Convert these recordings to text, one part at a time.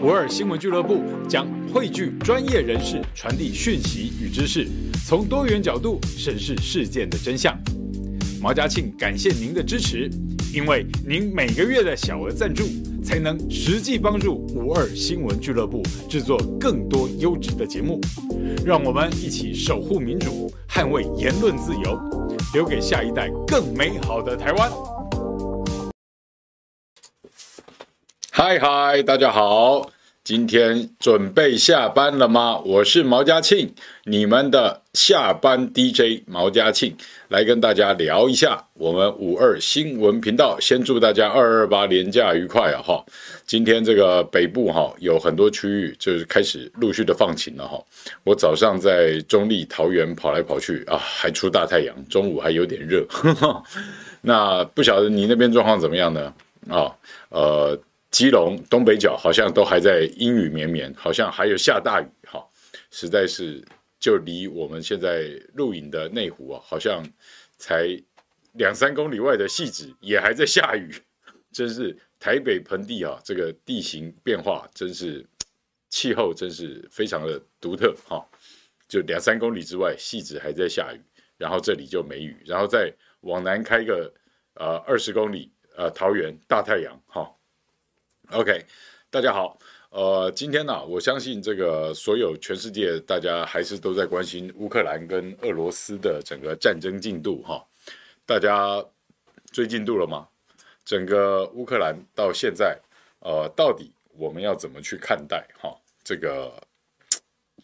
五二新闻俱乐部将汇聚专业人士，传递讯息与知识，从多元角度审视事件的真相。毛家庆感谢您的支持，因为您每个月的小额赞助，才能实际帮助五二新闻俱乐部制作更多优质的节目。让我们一起守护民主，捍卫言论自由，留给下一代更美好的台湾。嗨嗨，大家好！今天准备下班了吗？我是毛家庆，你们的下班 DJ 毛家庆，来跟大家聊一下我们五二新闻频道。先祝大家二二八连假愉快啊！哈，今天这个北部哈有很多区域就是开始陆续的放晴了哈。我早上在中坜、桃园跑来跑去啊，还出大太阳，中午还有点热。那不晓得你那边状况怎么样呢？啊，呃。基隆东北角好像都还在阴雨绵绵，好像还有下大雨，哈，实在是就离我们现在录影的内湖啊，好像才两三公里外的戏子也还在下雨，真是台北盆地啊，这个地形变化真是气候真是非常的独特哈，就两三公里之外戏子还在下雨，然后这里就没雨，然后再往南开个呃二十公里呃桃园大太阳哈。OK，大家好，呃，今天呢、我相信这个所有全世界大家还是都在关心乌克兰跟俄罗斯的整个战争进度哈，大家追进度了吗？整个乌克兰到现在，呃，到底我们要怎么去看待哈这个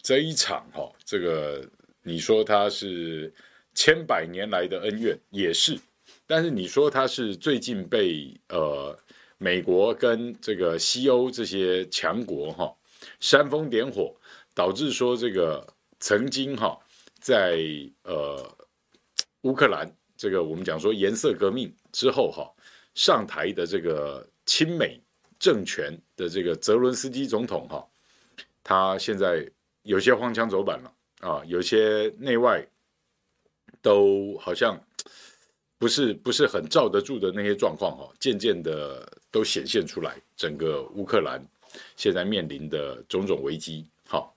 这一场哈这个你说它是千百年来的恩怨也是，但是你说它是最近被呃。美国跟这个西欧这些强国哈煽风点火，导致说这个曾经哈在呃乌克兰这个我们讲说颜色革命之后哈上台的这个亲美政权的这个泽伦斯基总统哈，他现在有些荒腔走板了啊，有些内外都好像。不是不是很罩得住的那些状况哈，渐渐的都显现出来。整个乌克兰现在面临的种种危机，哈，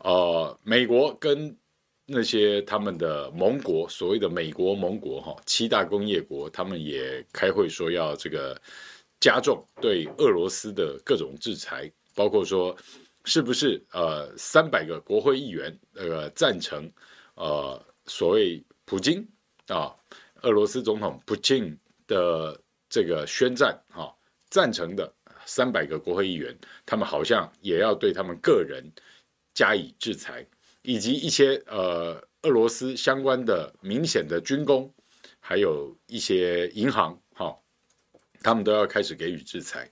呃，美国跟那些他们的盟国，所谓的美国盟国哈，七大工业国，他们也开会说要这个加重对俄罗斯的各种制裁，包括说是不是呃三百个国会议员呃赞成呃所谓普京啊。俄罗斯总统普京的这个宣战，哈，赞成的三百个国会议员，他们好像也要对他们个人加以制裁，以及一些呃俄罗斯相关的明显的军工，还有一些银行，哈，他们都要开始给予制裁。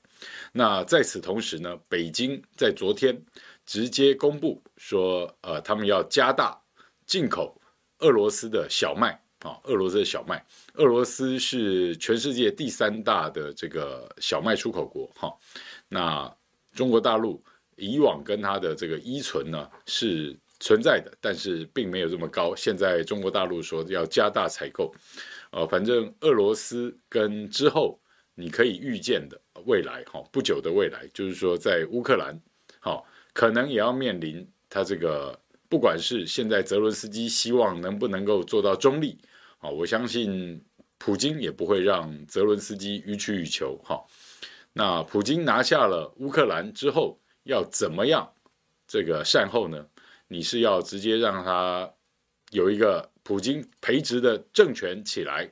那在此同时呢，北京在昨天直接公布说，呃，他们要加大进口俄罗斯的小麦。啊，俄罗斯的小麦，俄罗斯是全世界第三大的这个小麦出口国。哈，那中国大陆以往跟它的这个依存呢是存在的，但是并没有这么高。现在中国大陆说要加大采购，呃，反正俄罗斯跟之后你可以预见的未来，哈，不久的未来，就是说在乌克兰，好，可能也要面临它这个。不管是现在泽伦斯基希望能不能够做到中立，啊，我相信普京也不会让泽伦斯基予取予求，哈。那普京拿下了乌克兰之后，要怎么样这个善后呢？你是要直接让他有一个普京培植的政权起来，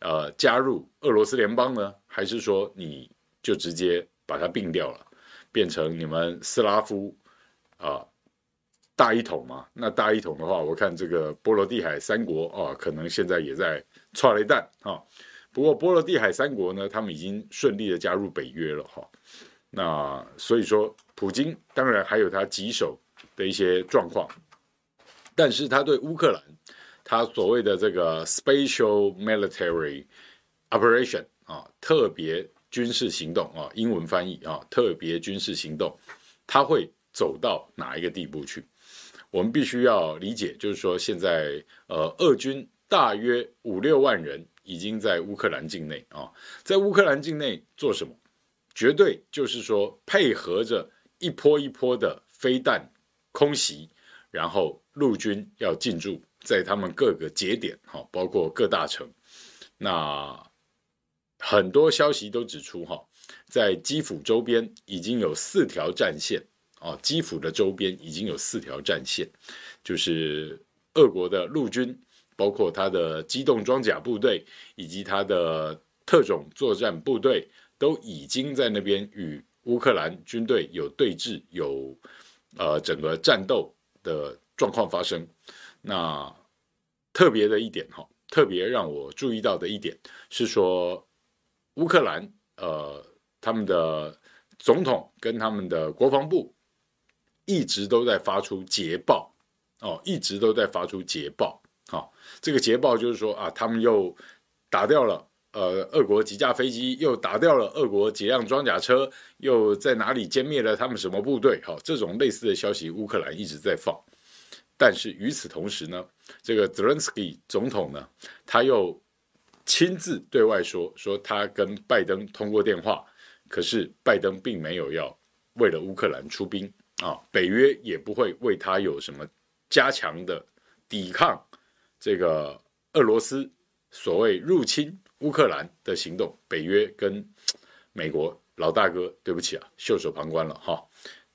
呃，加入俄罗斯联邦呢，还是说你就直接把它并掉了，变成你们斯拉夫啊？大一统嘛，那大一统的话，我看这个波罗的海三国啊，可能现在也在剉咧等啊。不过波罗的海三国呢，他们已经顺利的加入北约了哈。那所以说，普京当然还有他棘手的一些状况，但是他对乌克兰，他所谓的这个 special military operation 啊，特别军事行动啊，英文翻译啊，特别军事行动，他会走到哪一个地步去？我们必须要理解，就是说，现在呃，俄军大约五六万人已经在乌克兰境内啊，在乌克兰境内做什么？绝对就是说配合着一波一波的飞弹空袭，然后陆军要进驻在他们各个节点，哈，包括各大城。那很多消息都指出，哈，在基辅周边已经有四条战线，哦，基辅的周边已经有四条战线，就是俄国的陆军。包括他的机动装甲部队以及他的特种作战部队都已经在那边与乌克兰军队有对峙，有呃整个战斗的状况发生。那特别的一点哈，特别让我注意到的一点是说，乌克兰呃他们的总统跟他们的国防部一直都在发出捷报哦，一直都在发出捷报。好，这个捷报就是说啊，他们又打掉了呃俄国几架飞机，又打掉了俄国几辆装甲车，又在哪里歼灭了他们什么部队？好，这种类似的消息，乌克兰一直在放。但是与此同时呢，这个泽连斯基总统呢，他又亲自对外说，说他跟拜登通过电话，可是拜登并没有要为了乌克兰出兵啊，北约也不会为他有什么加强的抵抗。这个俄罗斯所谓入侵乌克兰的行动，北约跟美国老大哥，对不起啊，袖手旁观了哈。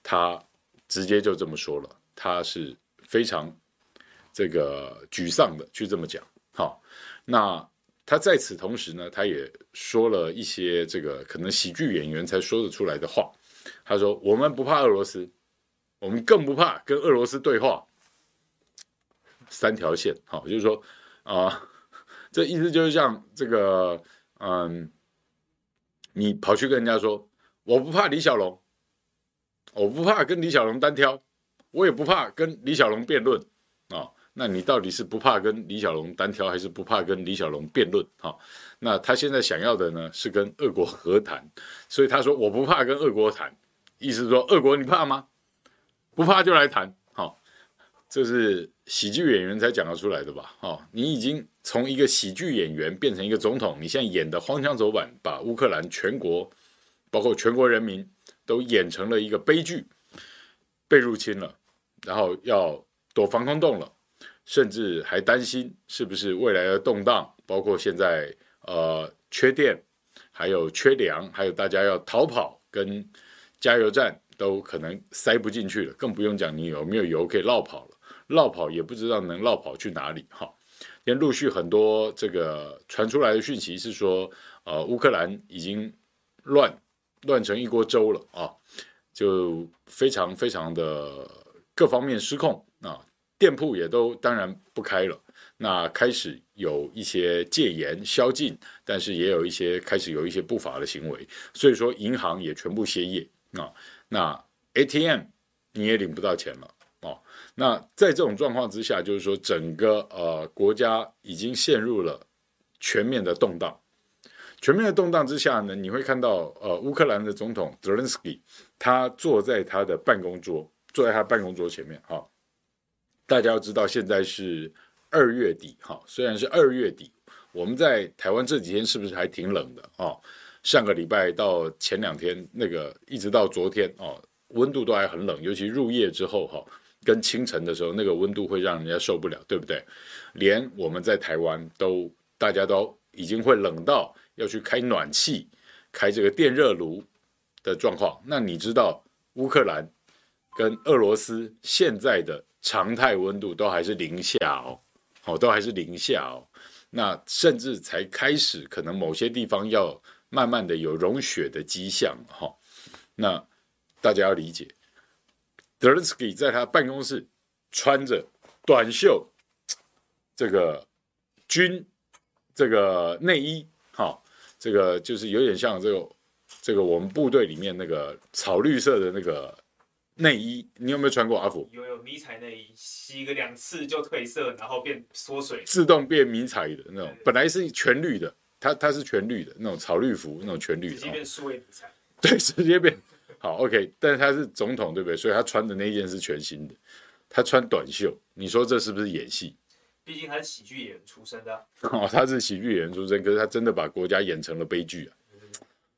他直接就这么说了，他是非常这个沮丧的去这么讲。好，那他在此同时呢，他也说了一些这个可能喜剧演员才说得出来的话。他说：“我们不怕俄罗斯，我们更不怕跟俄罗斯对话。”三条线，好，就是说，啊、这意思就是像这个，嗯，你跑去跟人家说，我不怕李小龙，我不怕跟李小龙单挑，我也不怕跟李小龙辩论，啊、哦，那你到底是不怕跟李小龙单挑，还是不怕跟李小龙辩论？哈、哦，那他现在想要的呢，是跟俄国和谈，所以他说我不怕跟俄国谈，意思说，俄国你怕吗？不怕就来谈。好这是喜剧演员才讲得出来的吧？哦，你已经从一个喜剧演员变成一个总统，你现在演的荒腔走板，把乌克兰全国，包括全国人民都演成了一个悲剧，被入侵了，然后要躲防空洞了，甚至还担心是不是未来的动荡，包括现在呃缺电，还有缺粮，还有大家要逃跑，跟加油站都可能塞不进去了，更不用讲你有没有油可以落跑了。落跑也不知道能落跑去哪里哈，因为陆续很多这个传出来的讯息是说，呃，乌克兰已经乱乱成一锅粥了啊，就非常非常的各方面失控啊，店铺也都当然不开了，那开始有一些戒严宵禁，但是也有一些开始有一些不法的行为，所以说银行也全部歇业啊，那 ATM 你也领不到钱了。哦，那在这种状况之下，就是说整个呃国家已经陷入了全面的动荡。全面的动荡之下呢，你会看到呃乌克兰的总统泽连斯基，他坐在他的办公桌，坐在他办公桌前面。哈、大家要知道现在是二月底，哈、虽然是二月底，我们在台湾这几天是不是还挺冷的？哦，上个礼拜到前两天那个一直到昨天，哦，温度都还很冷，尤其入夜之后，哈、哦。跟清晨的时候，那个温度会让人家受不了，对不对？连我们在台湾都，大家都已经会冷到要去开暖气、开这个电热炉的状况。那你知道乌克兰跟俄罗斯现在的常态温度都还是零下哦，哦，都还是零下哦。那甚至才开始，可能某些地方要慢慢的有融雪的迹象哈。那大家要理解。泽连斯基在他办公室穿着短袖，这个军这个内衣，哈，这个就是有点像这个这个我们部队里面那个草绿色的那个内衣，你有没有穿过阿福？有有迷彩内衣，洗个两次就褪色，然后变缩水，自动变迷彩的那种，本来是全绿的，它它是全绿的那种草绿服，那种全绿的，直接变数位 对，直接变。好，OK，但是他是总统，对不对？所以他穿的那一件是全新的，他穿短袖，你说这是不是演戏？毕竟他是喜剧演员出身的。哦，他是喜剧演员出身，可是他真的把国家演成了悲剧啊！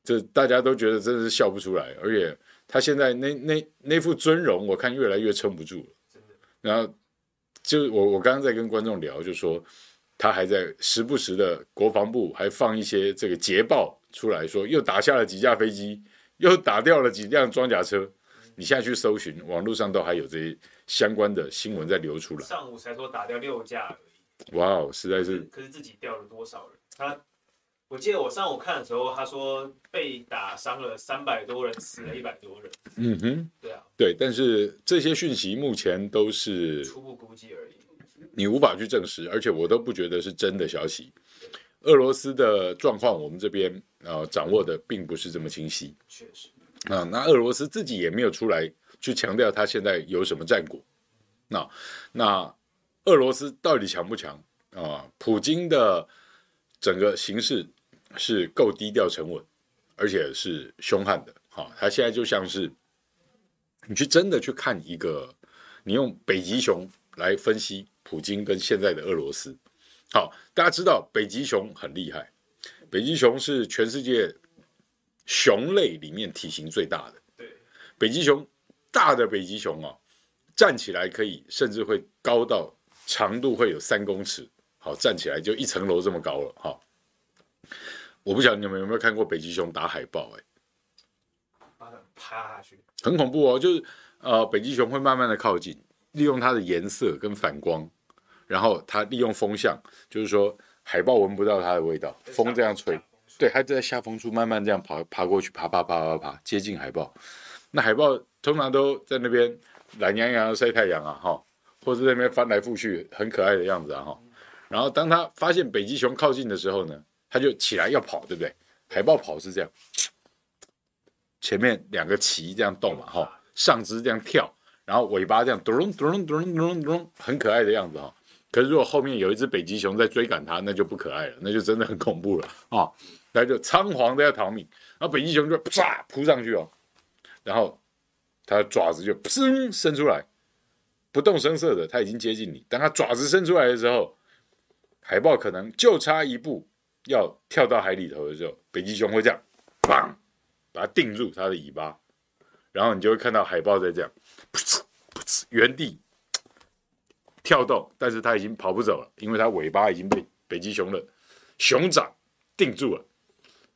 这大家都觉得真的是笑不出来，而且他现在那那那副尊容，我看越来越撑不住了。然后就我我刚刚在跟观众聊，就说他还在时不时的国防部还放一些这个捷报出来说，又打下了几架飞机，又打掉了几辆装甲车。你现在去搜寻，网络上都还有这些相关的新闻在流出来。上午才说打掉六架而已。哇哦，实在是。可是自己掉了多少人？他，我记得我上午看的时候，他说被打伤了三百多人，死了一百多人。嗯哼，对啊，对，但是这些讯息目前都是初步估计而已，你无法去证实，而且我都不觉得是真的消息。俄罗斯的状况，我们这边呃掌握的并不是这么清晰。确实。啊，那俄罗斯自己也没有出来去强调他现在有什么战果。那那俄罗斯到底强不强啊？普京的整个形势是够低调沉稳，而且是凶悍的。好，他现在就像是你去真的去看一个，你用北极熊来分析普京跟现在的俄罗斯。好，大家知道北极熊很厉害，北极熊是全世界。熊类里面体型最大的，对，北极熊，大的北极熊哦，站起来可以甚至会高到长度会有三公尺，好，站起来就一层楼这么高了，哈。我不晓得你们有没有看过北极熊打海豹，哎，趴下去，很恐怖哦，就是呃，北极熊会慢慢的靠近，利用它的颜色跟反光，然后它利用风向，就是说海豹闻不到它的味道，风这样吹。对，它就在下风处慢慢这样爬爬过去，爬爬爬爬爬，接近海豹。那海豹通常都在那边懒洋洋晒太阳啊，哈，或者在那边翻来覆去，很可爱的样子啊，哈。然后当它发现北极熊靠近的时候呢，它就起来要跑，对不对？海豹跑是这样，前面两个鳍这样动嘛，哈，上肢这样跳，然后尾巴这样咚咚咚咚咚咚，很可爱的样子哈。可是如果后面有一只北极熊在追赶它，那就不可爱了，那就真的很恐怖了 啊！那就仓皇的要逃命，然后北极熊就唰扑上去哦，然后它的爪子就砰伸出来，不动声色的，它已经接近你。当它爪子伸出来的时候，海豹可能就差一步要跳到海里头的时候，北极熊会这样，砰，把它定住它的尾巴，然后你就会看到海豹在这样，噗呲噗呲，原地跳动，但是它已经跑不走了，因为它尾巴已经被北极熊的熊掌定住了。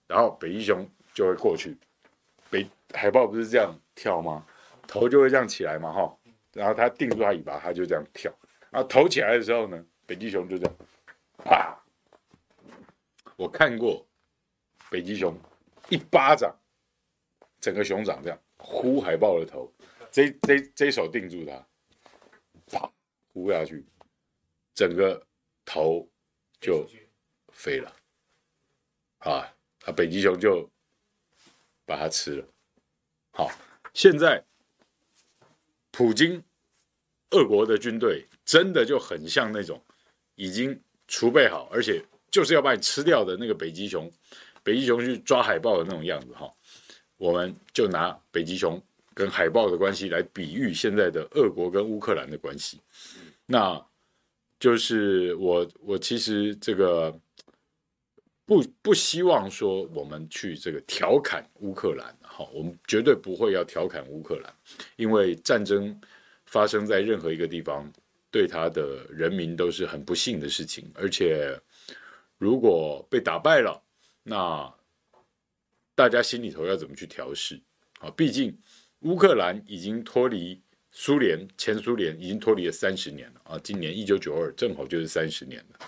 然后北极熊就会过去，北海豹不是这样跳吗？头就会这样起来嘛，哈。然后它定住它尾巴，它就这样跳。然后头起来的时候呢，北极熊就这样，啊！我看过北极熊一巴掌，整个熊掌这样呼海豹的头，这这这手定住它，啪，呼下去，整个头就飞了，啊！啊，北极熊就把它吃了。好，现在普京俄国的军队真的就很像那种已经储备好，而且就是要把你吃掉的那个北极熊。北极熊去抓海豹的那种样子哈。我们就拿北极熊跟海豹的关系来比喻现在的俄国跟乌克兰的关系。那就是我我其实这个。不不希望说我们去这个调侃乌克兰，好，我们绝对不会要调侃乌克兰，因为战争发生在任何一个地方，对他的人民都是很不幸的事情。而且如果被打败了，那大家心里头要怎么去调试？啊，毕竟乌克兰已经脱离苏联，前苏联已经脱离了三十年了啊，今年一九九二正好就是三十年了，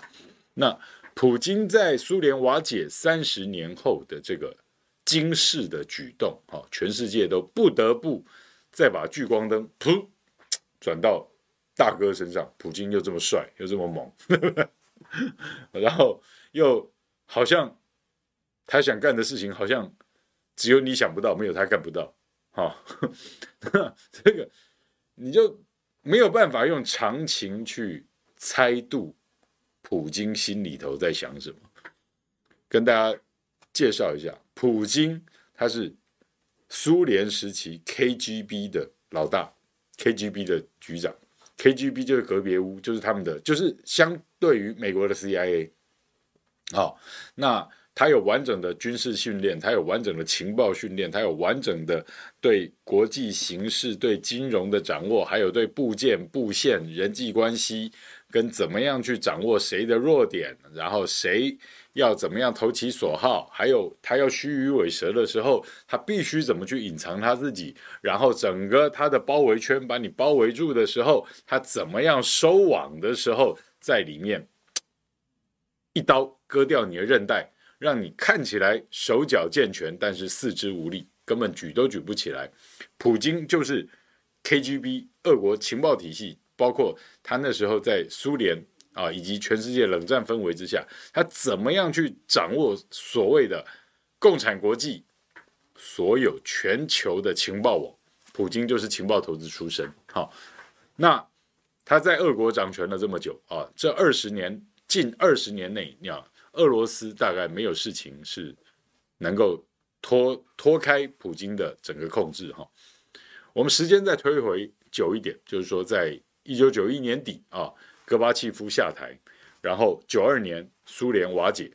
那。普京在苏联瓦解三十年后的这个惊世的举动，哈，全世界都不得不再把聚光灯噗转到大哥身上。普京又这么帅，又这么猛，然后又好像他想干的事情，好像只有你想不到，没有他干不到，哈，这个你就没有办法用常情去猜度。普京心里头在想什么？跟大家介绍一下，普京他是苏联时期 KGB 的老大，KGB 的局长，KGB 就是格别乌，就是他们的，就是相对于美国的 CIA。好，那他有完整的军事训练，他有完整的情报训练，他有完整的对国际形势、对金融的掌握，还有对部件、布线、人际关系跟怎么样去掌握谁的弱点，然后谁要怎么样投其所好，还有他要虚与委蛇的时候，他必须怎么去隐藏他自己，然后整个他的包围圈把你包围住的时候，他怎么样收网的时候，在里面一刀割掉你的韧带。让你看起来手脚健全，但是四肢无力，根本举都举不起来。普京就是 KGB 俄国情报体系，包括他那时候在苏联啊，以及全世界冷战氛围之下，他怎么样去掌握所谓的共产国际所有全球的情报网？普京就是情报投资出身。好，那他在俄国掌权了这么久啊，这二十年近二十年内，你要。俄罗斯大概没有事情是能够脱脱开普京的整个控制哈。我们时间再推回久一点，就是说在一九九一年底啊，戈巴契夫下台，然后九二年苏联瓦解，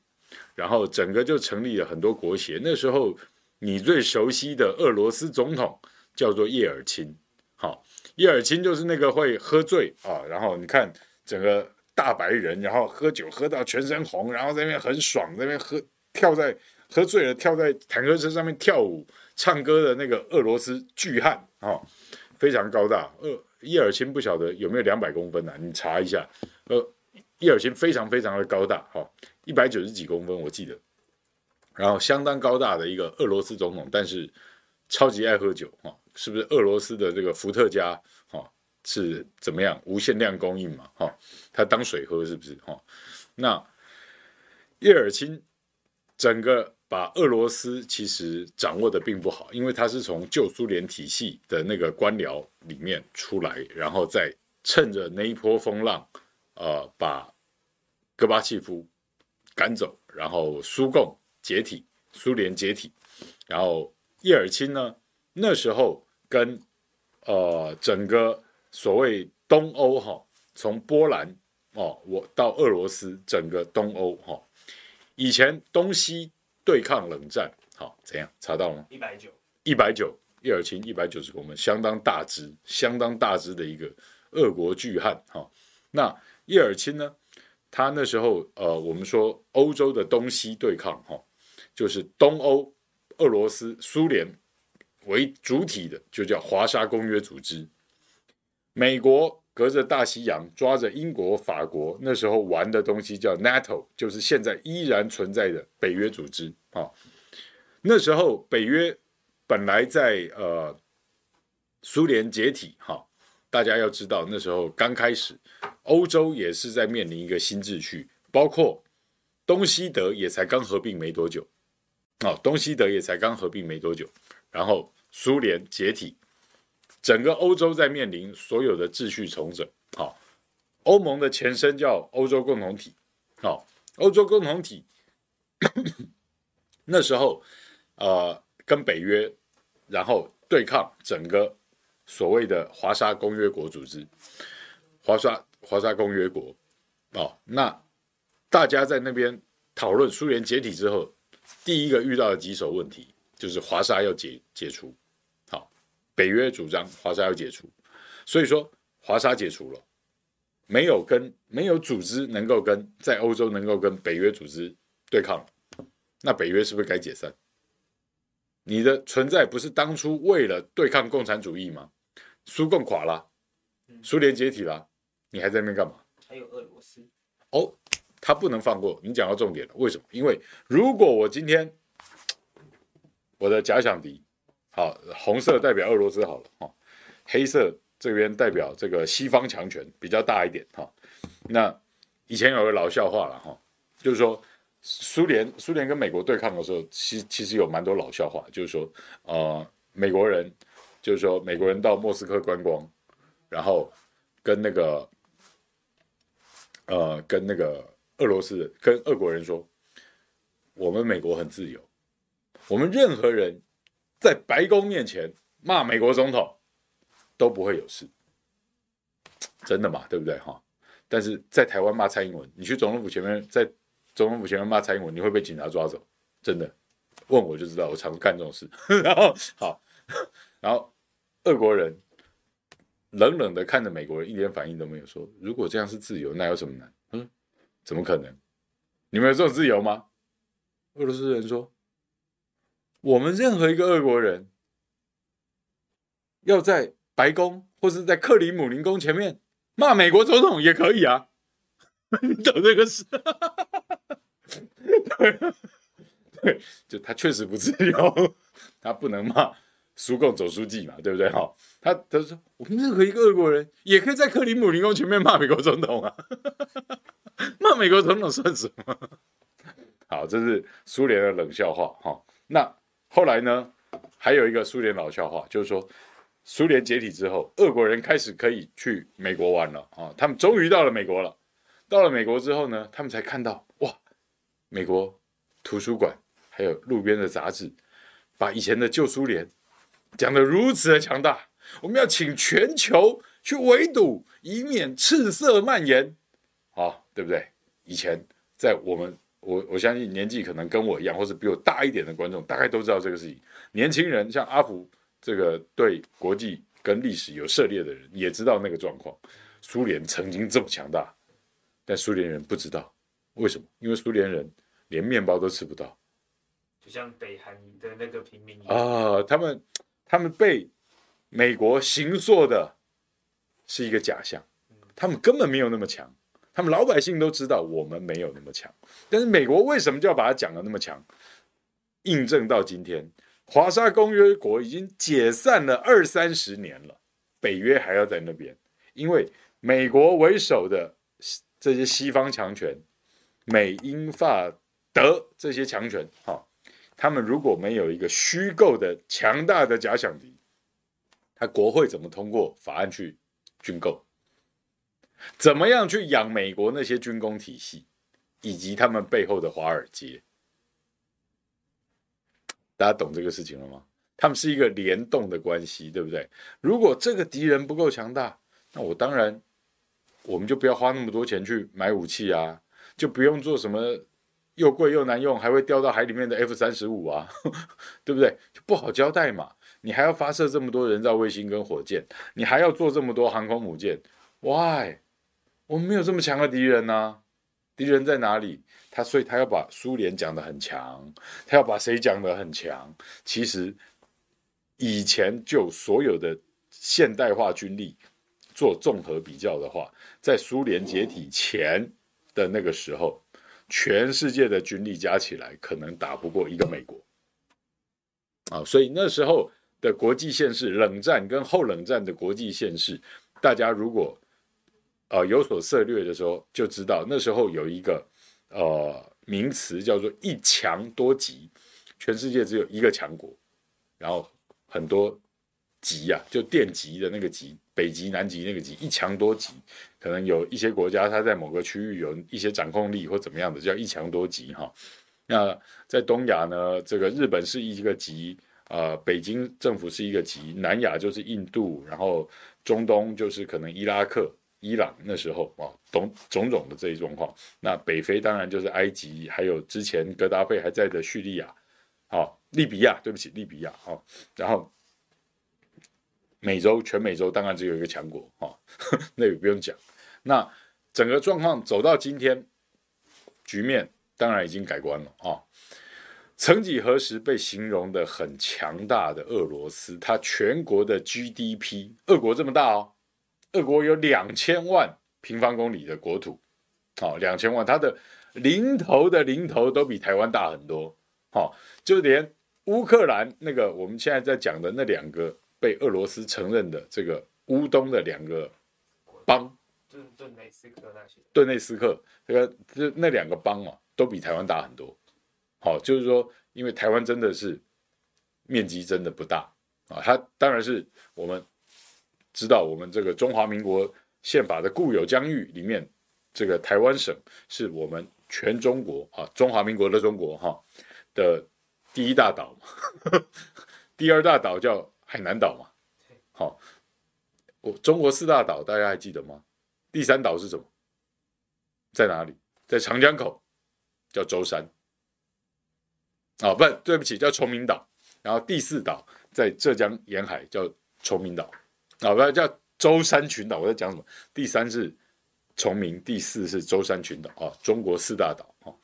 然后整个就成立了很多国协。那时候你最熟悉的俄罗斯总统叫做叶尔钦，好，叶尔钦就是那个会喝醉啊，然后你看整个。大白人，然后喝酒喝到全身红，然后在那边很爽，在那边喝跳在喝醉了，跳在坦克车上面跳舞唱歌的那个俄罗斯巨汉、哦，非常高大。呃，叶尔钦不晓得有没有两百公分呢、你查一下。呃，叶尔钦非常非常的高大，哈、哦，一百九十几公分我记得，然后相当高大的一个俄罗斯总统，但是超级爱喝酒，哈、哦，是不是俄罗斯的这个伏特加？是怎么样无限量供应嘛？哈，他当水喝是不是？哈，那叶尔钦整个把俄罗斯其实掌握的并不好，因为他是从旧苏联体系的那个官僚里面出来，然后再趁着那一波风浪，呃，把戈巴契夫赶走，然后苏共解体，苏联解体，然后叶尔钦呢，那时候跟呃整个。所谓东欧哈，从波兰哦，我到俄罗斯，整个东欧哈，以前东西对抗冷战，好怎样？查到了吗？一百九，一百九，叶尔钦一百九十公分，相当大只，相当大只的一个俄国巨汉哈。那叶尔钦呢？他那时候呃，我们说欧洲的东西对抗哈，就是东欧、俄罗斯、苏联为主体的，就叫华沙公约组织。美国隔着大西洋抓着英国、法国，那时候玩的东西叫 NATO，就是现在依然存在的北约组织啊。那时候北约本来在呃苏联解体哈，大家要知道那时候刚开始，欧洲也是在面临一个新秩序，包括东西德也才刚合并没多久啊，东西德也才刚合并没多久，然后苏联解体。整个欧洲在面临所有的秩序重整，好，欧盟的前身叫欧洲共同体，好，欧洲共同体 那时候，呃，跟北约，然后对抗整个所谓的华沙公约国组织，华沙华沙公约国，哦，那大家在那边讨论苏联解体之后，第一个遇到的棘手问题就是华沙要解解除。北约主张华沙要解除，所以说华沙解除了，没有跟没有组织能够跟在欧洲能够跟北约组织对抗，那北约是不是该解散？你的存在不是当初为了对抗共产主义吗？苏共垮了，苏联解体了，你还在那边干嘛？还有俄罗斯哦，他不能放过你。讲到重点了，为什么？因为如果我今天我的假想敌。好，红色代表俄罗斯好了哈，黑色这边代表这个西方强权比较大一点哈。那以前有个老笑话了哈，就是说苏联苏联跟美国对抗的时候，其其实有蛮多老笑话，就是说呃美国人就是说美国人到莫斯科观光，然后跟那个呃跟那个俄罗斯跟俄国人说，我们美国很自由，我们任何人。在白宫面前骂美国总统都不会有事，真的嘛？对不对哈？但是在台湾骂蔡英文，你去总统府前面，在总统府前面骂蔡英文，你会被警察抓走，真的，问我就知道，我常干这种事。然后好，然后俄国人冷冷的看着美国人，一点反应都没有，说：“如果这样是自由，那有什么难？”嗯，怎么可能？你们有这种自由吗？俄罗斯人说：“我们任何一个俄国人要在白宫或是在克里姆林宫前面骂美国总统也可以啊。”你懂这个事？对，对，就他确实不自由，他不能骂苏共总书记嘛，对不对？哈，他他说我们任何一个俄国人也可以在克里姆林宫前面骂美国总统啊，骂美国总统算什么？好，这是苏联的冷笑话哈。那后来呢？还有一个苏联老笑话，就是说苏联解体之后，俄国人开始可以去美国玩了啊，他们终于到了美国了。到了美国之后呢，他们才看到哇，美国图书馆还有路边的杂志，把以前的旧苏联讲得如此的强大。我们要请全球去围堵，以免赤色蔓延，啊，对不对？以前在我们，我我相信年纪可能跟我一样，或是比我大一点的观众，大概都知道这个事情。年轻人像阿福这个对国际跟历史有涉猎的人，也知道那个状况。苏联曾经这么强大。但苏联人不知道为什么？因为苏联人连面包都吃不到，就像北韩的那个平民一样啊！他们他们被美国行塑的是一个假象，他们根本没有那么强。他们老百姓都知道我们没有那么强，但是美国为什么就要把它讲得那么强？印证到今天，华沙公约国已经解散了二三十年了，北约还要在那边，因为美国为首的。这些西方强权，美英法德这些强权，哈，他们如果没有一个虚构的强大的假想敌，他国会怎么通过法案去军购？怎么样去养美国那些军工体系，以及他们背后的华尔街？大家懂这个事情了吗？他们是一个联动的关系，对不对？如果这个敌人不够强大，那我当然。我们就不要花那么多钱去买武器啊，就不用做什么又贵又难用，还会掉到海里面的 F 三十五啊，对不对？就不好交代嘛。你还要发射这么多人造卫星跟火箭，你还要做这么多航空母舰，Why？我们没有这么强的敌人啊，敌人在哪里？他所以他要把苏联讲得很强，他要把谁讲得很强？其实以前就所有的现代化军力。做综合比较的话，在苏联解体前的那个时候，全世界的军力加起来可能打不过一个美国啊，所以那时候的国际现势，冷战跟后冷战的国际现势，大家如果呃有所涉猎的时候，就知道那时候有一个呃名词叫做一强多极，全世界只有一个强国，然后很多极呀、啊，就电极的那个极。北极、南极那个极，一强多极，可能有一些国家它在某个区域有一些掌控力或怎么样的，叫一强多极哈。那在东亚呢，这个日本是一个极，呃，北京政府是一个极，南亚就是印度，然后中东就是可能伊拉克、伊朗那时候啊，种种种的这一状况。那北非当然就是埃及，还有之前格达费还在的叙利亚，好，利比亚，对不起，利比亚，好，然后。美洲，全美洲当然只有一个强国哈，那也不用讲。那整个状况走到今天，局面当然已经改观了啊。曾几何时被形容的很强大的俄罗斯，它全国的 GDP，俄国这么大哦，俄国有两千万平方公里的国土，好，两千万，它的零头的零头都比台湾大很多，好，就连乌克兰那个我们现在在讲的那两个。被俄罗斯承认的这个乌东的两个邦，顿顿内斯克那些，顿内斯克这个这那两个邦啊，都比台湾大很多。好，就是说，因为台湾真的是面积真的不大啊，它当然是我们知道，我们这个中华民国宪法的固有疆域里面，这个台湾省是我们全中国啊，中华民国的中国哈的第一大岛，第二大岛叫。海南岛嘛，好，我中国四大岛大家还记得吗？第三岛是什么？在哪里？在长江口，叫舟山。啊，不，对不起，叫崇明岛。然后第四岛在浙江沿海叫崇明岛，啊，不要叫舟山群岛。我在讲什么？第三是崇明，第四是舟山群岛啊，中国四大岛啊。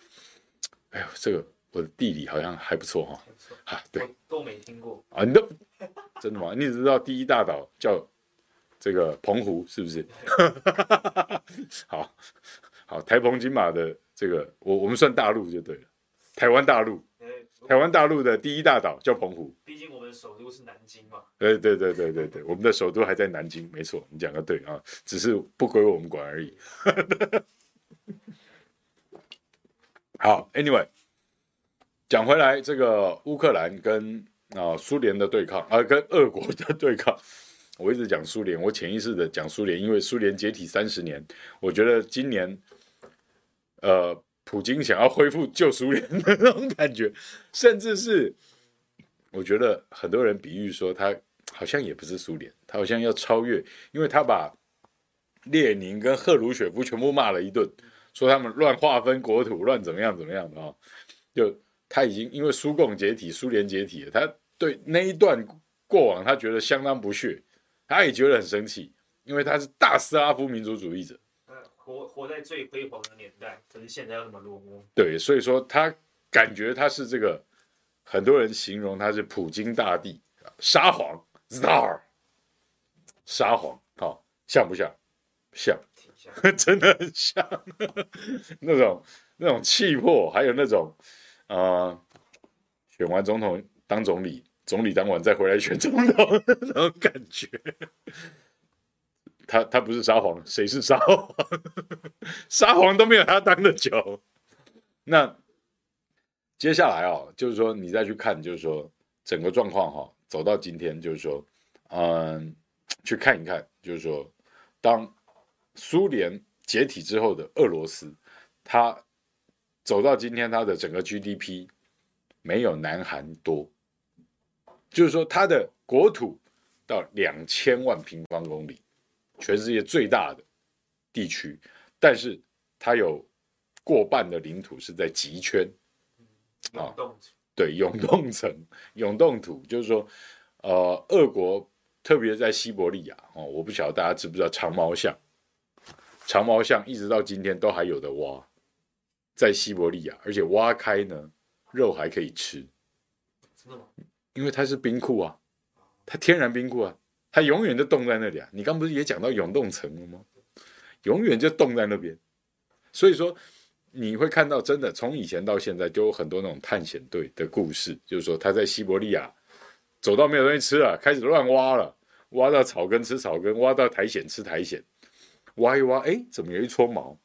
哎呦，这个我的地理好像还不错哈。啊，对，都没听过啊，你都真的吗？你只知道第一大岛叫这个澎湖，是不是？好好，台澎金马的这个，我我们算大陆就对了，台湾大陆。台湾大陆的第一大岛叫澎湖，毕竟我们的首都是南京嘛。对对对对对对，我们的首都还在南京，没错，你讲的对啊，只是不归我们管而已。好，Anyway，讲回来，这个乌克兰跟啊苏联的对抗，啊跟俄国的对抗，我一直讲苏联，我潜意识的讲苏联，因为苏联解体三十年，我觉得今年，呃。普京想要恢复旧苏联的那种感觉，甚至是我觉得很多人比喻说他好像也不是苏联，他好像要超越，因为他把列宁跟赫鲁雪夫全部骂了一顿，说他们乱划分国土、乱怎么样怎么样的啊，就他已经因为苏共解体、苏联解体了，他对那一段过往他觉得相当不屑，他也觉得很生气，因为他是大斯拉夫民族主义者。活活在最辉煌的年代，可是现在又那么落寞。对，所以说他感觉他是这个，很多人形容他是普京大帝，沙皇 Tsar，沙皇，好、哦、像不像？像，像 真的很像，那种那种气魄，还有那种啊、呃，选完总统当总理，总理当完再回来选总统 那种感觉。他他不是沙皇，谁是沙皇？沙皇都没有他当的久。那接下来啊，就是说你再去看，就是说整个状况哈，走到今天，就是说，嗯，去看一看，就是说，当苏联解体之后的俄罗斯，它走到今天，它的整个 GDP 没有南韩多，就是说它的国土到两千万平方公里。全世界最大的地区，但是它有过半的领土是在极圈，啊，对，永冻层、永冻土，就是说，呃，俄国特别在西伯利亚哦，我不晓得大家知不知道长毛象，长毛象一直到今天都还有的挖，在西伯利亚，而且挖开呢，肉还可以吃，真的吗？因为它是冰库啊，它天然冰库啊。它永远就冻在那里啊！你刚不是也讲到永冻层了吗？永远就冻在那边，所以说你会看到，真的从以前到现在，就有很多那种探险队的故事，就是说他在西伯利亚走到没有东西吃了，开始乱挖了，挖到草根吃草根，挖到苔藓吃苔藓，挖一挖，哎，怎么有一撮毛？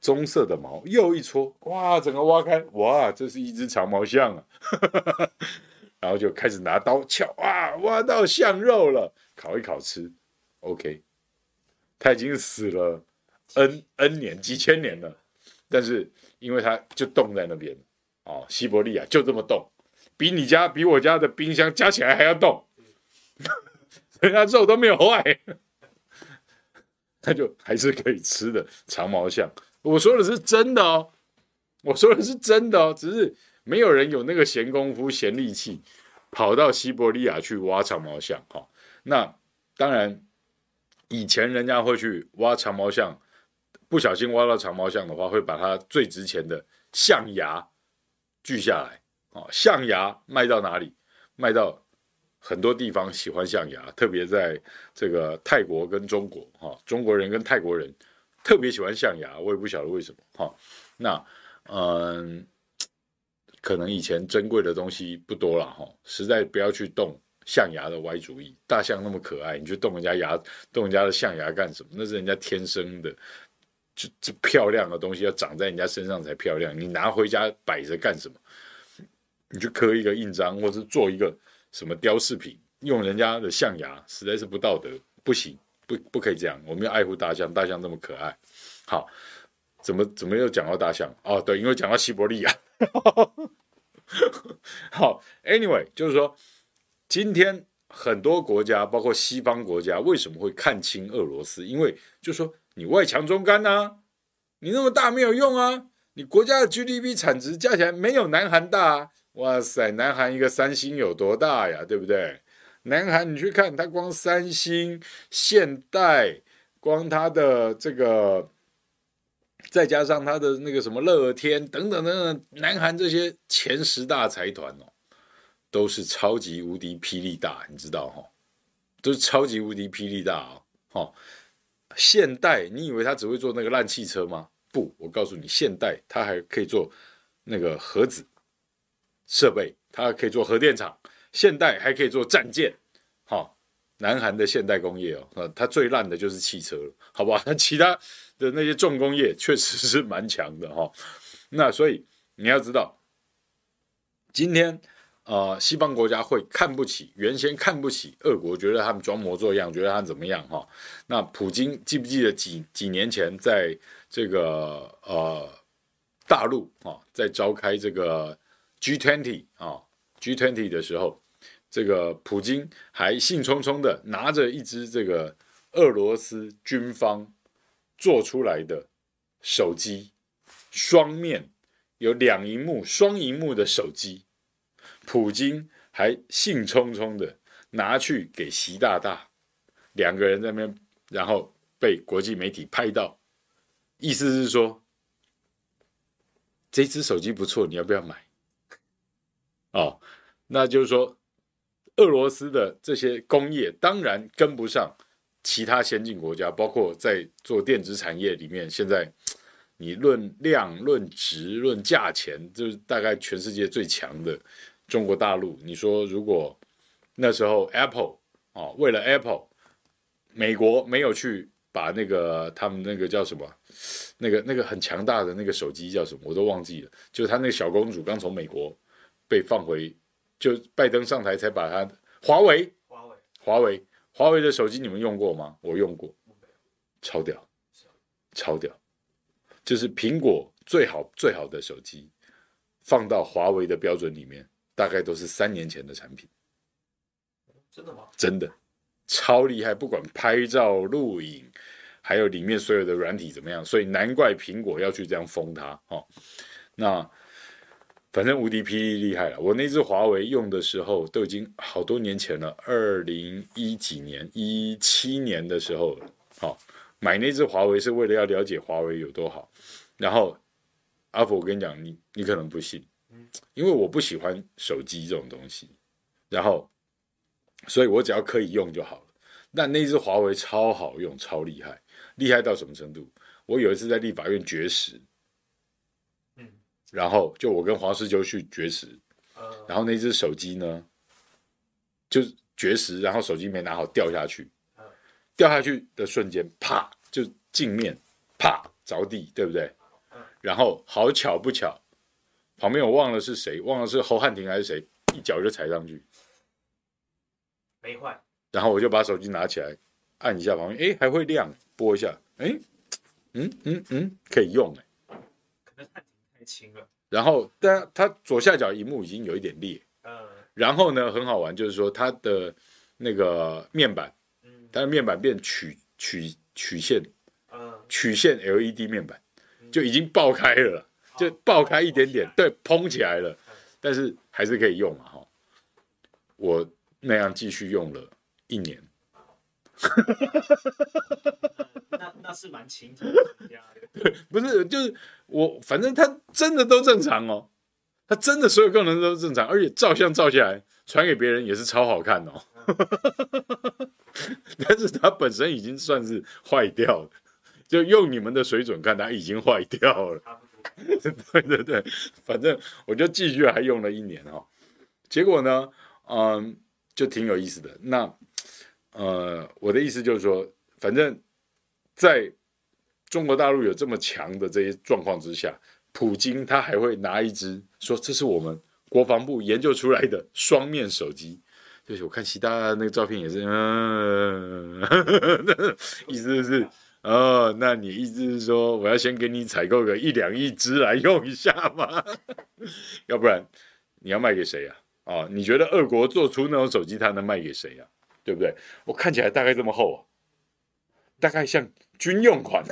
棕色的毛，又一撮，哇，整个挖开，哇，这是一只长毛象啊！然后就开始拿刀撬，啊，挖到象肉了，烤一烤吃，OK。他已经死了 N N 年几千年了，但是因为他就冻在那边，哦，西伯利亚就这么冻，比你家比我家的冰箱加起来还要冻，所以他肉都没有坏，他就还是可以吃的长毛象。我说的是真的哦，我说的是真的哦，只是。没有人有那个闲工夫、闲力气跑到西伯利亚去挖长毛象哈。那当然，以前人家会去挖长毛象，不小心挖到长毛象的话，会把它最值钱的象牙锯下来啊。象牙卖到哪里？卖到很多地方喜欢象牙，特别在这个泰国跟中国哈，中国人跟泰国人特别喜欢象牙，我也不晓得为什么哈。那嗯。可能以前珍贵的东西不多了哈，实在不要去动象牙的歪主意。大象那么可爱，你去动人家牙，动人家的象牙干什么？那是人家天生的，就这漂亮的东西要长在人家身上才漂亮。你拿回家摆着干什么？你去刻一个印章，或是做一个什么雕饰品，用人家的象牙，实在是不道德，不行，不不可以这样。我们要爱护大象，大象那么可爱。好，怎么怎么又讲到大象？哦，对，因为讲到西伯利亚。好，Anyway，就是说，今天很多国家，包括西方国家，为什么会看清俄罗斯？因为就说，你外强中干呐，你那么大没有用啊，你国家的 GDP 产值加起来没有南韩大啊！哇塞，南韩一个三星有多大呀？对不对？南韩你去看，它光三星、现代，光它的这个，再加上他的那个什么乐天等等等等，南韩这些前十大财团哦，都是超级无敌霹雳大，你知道哈？都是超级无敌霹雳大哦。哦，现代，你以为他只会做那个烂汽车吗？不，我告诉你，现代他还可以做那个核子设备，他可以做核电厂，现代还可以做战舰。好、哦，南韩的现代工业哦，它最烂的就是汽车了，好不好？那 其他的那些重工业确实是蛮强的哈、哦。那所以你要知道，今天。呃，西方国家会看不起，原先看不起俄国，觉得他们装模作样，觉得他们怎么样哈？那普京记不记得几几年前在这个呃大陆啊，在召开这个 G20 啊 G20 的时候，这个普京还兴冲冲的拿着一支这个俄罗斯军方做出来的手机，双面有两萤幕双萤幕的手机。普京还兴冲冲的拿去给习大大，两个人在那边，然后被国际媒体拍到，意思是说，这只手机不错，你要不要买？哦，那就是说，俄罗斯的这些工业当然跟不上其他先进国家，包括在做电子产业里面，现在你论量、论值、论价钱，就是大概全世界最强的。中国大陆，你说如果那时候 Apple 啊、哦，为了 Apple，美国没有去把那个他们那个叫什么，那个那个很强大的那个手机叫什么，我都忘记了。就是他那个小公主刚从美国被放回，就拜登上台才把他华为，华为，华为，华为的手机你们用过吗？我用过，超屌，超屌，就是苹果最好最好的手机放到华为的标准里面。大概都是三年前的产品，真的吗？真的，超厉害！不管拍照、录影，还有里面所有的软体怎么样，所以难怪苹果要去这样封它哦。那反正无敌霹雳厉害了。我那只华为用的时候都已经好多年前了，二零一几年、一七年的时候了。好，买那只华为是为了要了解华为有多好。然后阿福，我跟你讲，你你可能不信。因为我不喜欢手机这种东西，然后，所以我只要可以用就好了。但那只华为超好用，超厉害，厉害到什么程度？我有一次在立法院绝食，然后就我跟黄士修去绝食，然后那只手机呢，就绝食，然后手机没拿好掉下去，掉下去的瞬间，啪，就镜面啪着地，对不对？然后好巧不巧。旁边我忘了是谁，忘了是侯汉廷还是谁，一脚就踩上去，没坏。然后我就把手机拿起来，按一下旁边，哎，还会亮，拨一下，哎，嗯嗯嗯，可以用哎。可能然后，但它左下角荧幕已经有一点裂。嗯。然后呢，很好玩，就是说它的那个面板，嗯，它的面板变曲曲曲线，嗯，曲线 LED 面板就已经爆开了。就爆开一点点，对，膨起来了，但是还是可以用嘛，哈。我那样继续用了一年，那是蛮勤的，对，不是，就是我，反正他真的都正常哦，他真的所有功能都正常，而且照相照下来传给别人也是超好看哦，但是它本身已经算是坏掉了，就用你们的水准看，它已经坏掉了。对对对，反正我就继续还用了一年哦，结果呢，嗯，就挺有意思的。那呃，我的意思就是说，反正在中国大陆有这么强的这些状况之下，普京他还会拿一支说这是我们国防部研究出来的双面手机，就是我看其他那个照片也是，嗯，意思是。哦，那你意思是说，我要先给你采购个一两亿支来用一下吗？要不然你要卖给谁呀？啊，你觉得俄国做出那种手机，它能卖给谁呀？对不对？我看起来大概这么厚啊，大概像军用款。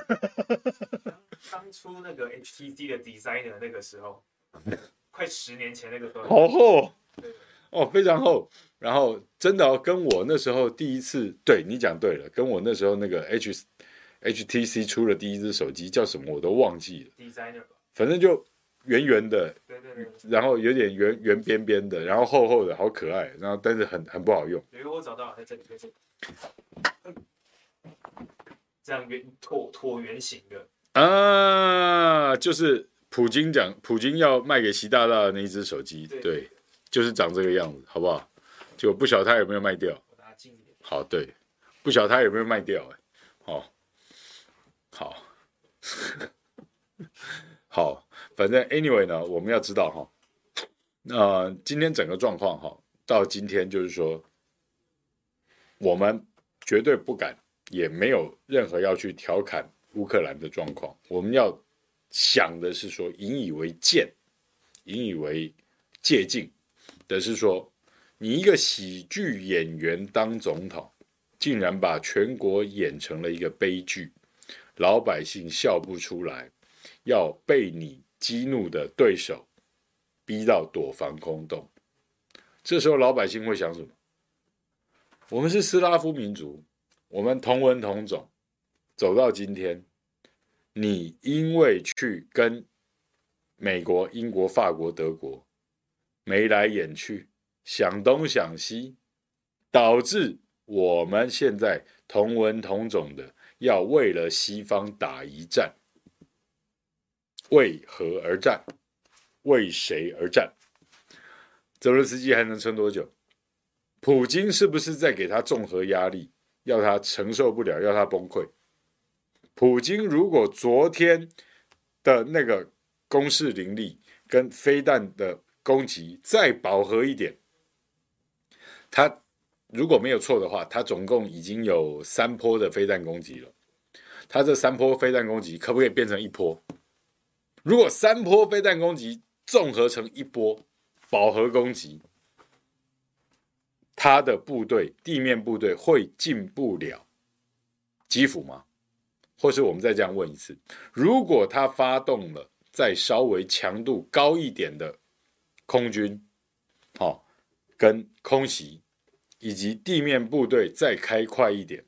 当初那个 HTC 的 designer 那个时候，快十年前那个时候，好厚哦，非常厚。然后真的哦，跟我那时候第一次，对你讲对了，跟我那时候那个 H HTC 出的第一只手机叫什么我都忘记了，designer 吧，反正就圆圆的，对对对，然后有点圆圆边边的，然后厚厚的，好可爱。然后但是很很不好用。因为我找到了在这里，在这里，这样圆椭椭圆形的。啊，就是普京讲，普京要卖给习大大的那一只手机，对，对，就是长这个样子，好不好？就不晓得他有没有卖掉。好，对，不晓得他有没有卖掉，哎，好，好，好，反正 anyway 呢，我们要知道哈，那、呃、今天整个状况哈，到今天就是说，我们绝对不敢，也没有任何要去调侃乌克兰的状况。我们要想的是说，引以为鉴，引以为借鉴的是说。你一个喜剧演员当总统，竟然把全国演成了一个悲剧，老百姓笑不出来，要被你激怒的对手逼到躲防空洞。这时候老百姓会想什么？我们是斯拉夫民族，我们同文同种，走到今天，你因为去跟美国、英国、法国、德国眉来眼去。想东想西，导致我们现在同文同种的要为了西方打一战，为何而战？为谁而战？泽伦斯基还能撑多久？普京是不是在给他综合压力，要他承受不了，要他崩溃？普京如果昨天的那个攻势凌厉，跟飞弹的攻击再饱和一点。他如果没有错的话，他总共已经有三波的飞弹攻击了。他这三波飞弹攻击可不可以变成一波？如果三波飞弹攻击综合成一波饱和攻击，他的部队地面部队会进不了基辅吗？或是我们再这样问一次：如果他发动了再稍微强度高一点的空军，好？跟空袭，以及地面部队再开快一点，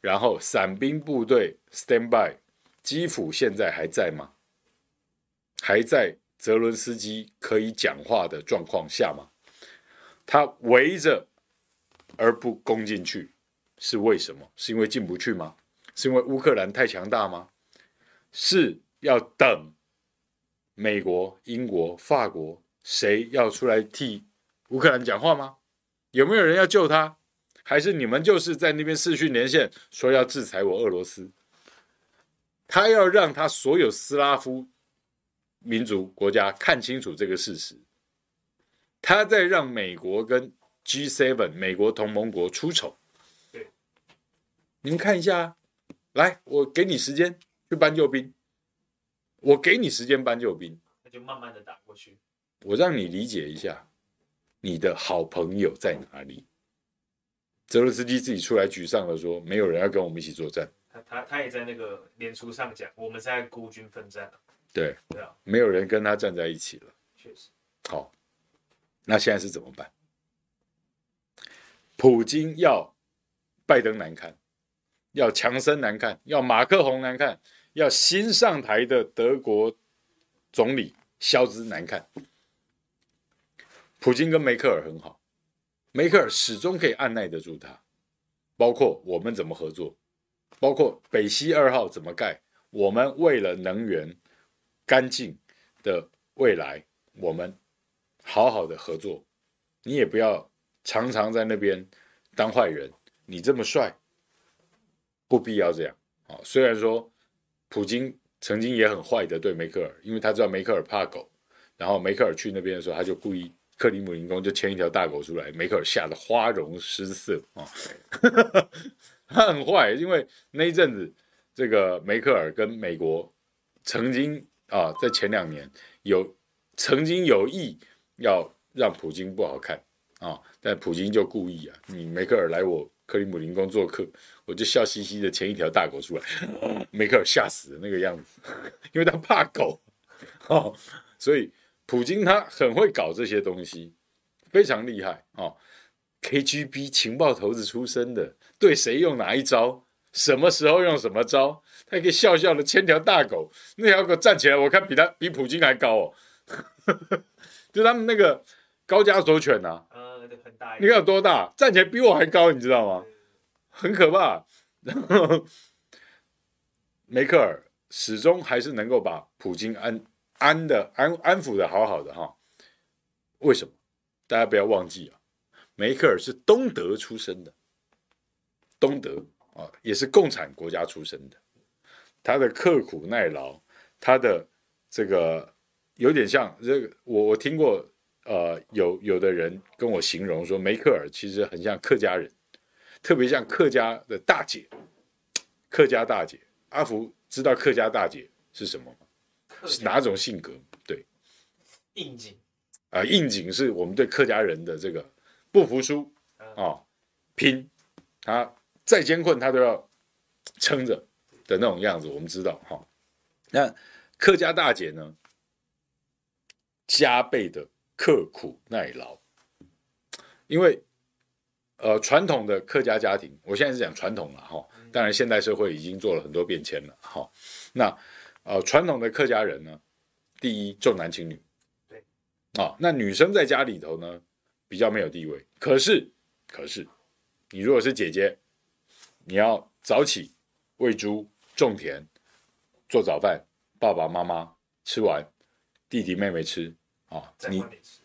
然后伞兵部队 stand by，基辅现在还在吗？还在泽伦斯基可以讲话的状况下吗？他围着而不攻进去，是为什么？是因为进不去吗？是因为乌克兰太强大吗？是要等美国、英国、法国谁要出来替？乌克兰讲话吗？有没有人要救他？还是你们就是在那边视讯连线，说要制裁我俄罗斯？他要让他所有斯拉夫民族国家看清楚这个事实。他在让美国跟 G7 美国同盟国出丑。对，你们看一下，来，我给你时间去搬救兵，我给你时间搬救兵，那就慢慢的打过去。我让你理解一下。你的好朋友在哪里？泽伦斯基自己出来沮丧的说：“没有人要跟我们一起作战。”他他他也在那个脸书上讲：“我们在孤军奋战。”对对啊，没有人跟他站在一起了。确实。好，那现在是怎么办？普京要拜登难看，要强森难看，要马克宏难看，要新上台的德国总理肖兹难看。普京跟梅克尔很好，梅克尔始终可以按捺得住他，包括我们怎么合作，包括北溪二号怎么盖，我们为了能源干净的未来，我们好好的合作。你也不要常常在那边当坏人，你这么帅，不必要这样。啊，虽然说普京曾经也很坏的对梅克尔，因为他知道梅克尔怕狗，然后梅克尔去那边的时候，他就故意。克里姆林宫就牵一条大狗出来，梅克尔吓得花容失色啊！他很坏，因为那一阵子，这个梅克尔跟美国曾经啊，在前两年有曾经有意要让普京不好看啊，但普京就故意啊，你梅克尔来我克里姆林宫做客，我就笑嘻嘻的牵一条大狗出来，梅克尔吓死的那个样子，因为他怕狗，哦，所以普京他很会搞这些东西，非常厉害哦。KGB 情报头子出身的，对谁用哪一招，什么时候用什么招，他可以笑笑的牵条大狗，那条狗站起来，我看比他比普京还高哦，就他们那个高加索犬呐，呃，很大，你看有多大，站起来比我还高，你知道吗？很可怕。然 后梅克尔始终还是能够把普京安安的安安抚的好好的哈，为什么？大家不要忘记啊。梅克尔是东德出生的，东德啊，也是共产国家出身的。他的刻苦耐劳，他的这个有点像这个，我我听过，呃，有有的人跟我形容说，梅克尔其实很像客家人，特别像客家的大姐，客家大姐。阿福知道客家大姐是什么吗？是哪种性格？对，应景啊，应景是我们对客家人的这个。不服输啊，拼，他再艰困他都要撑着的那种样子，我们知道哈。那客家大姐呢，加倍的刻苦耐劳，因为呃传统的客家家庭，我现在是讲传统了哈，当然现代社会已经做了很多变迁了哈。那呃传统的客家人呢，第一重男轻女，对，啊，那女生在家里头呢，比较没有地位，可是，可是，你如果是姐姐，你要早起喂猪、种田、做早饭，爸爸妈妈吃完，弟弟妹妹吃啊，你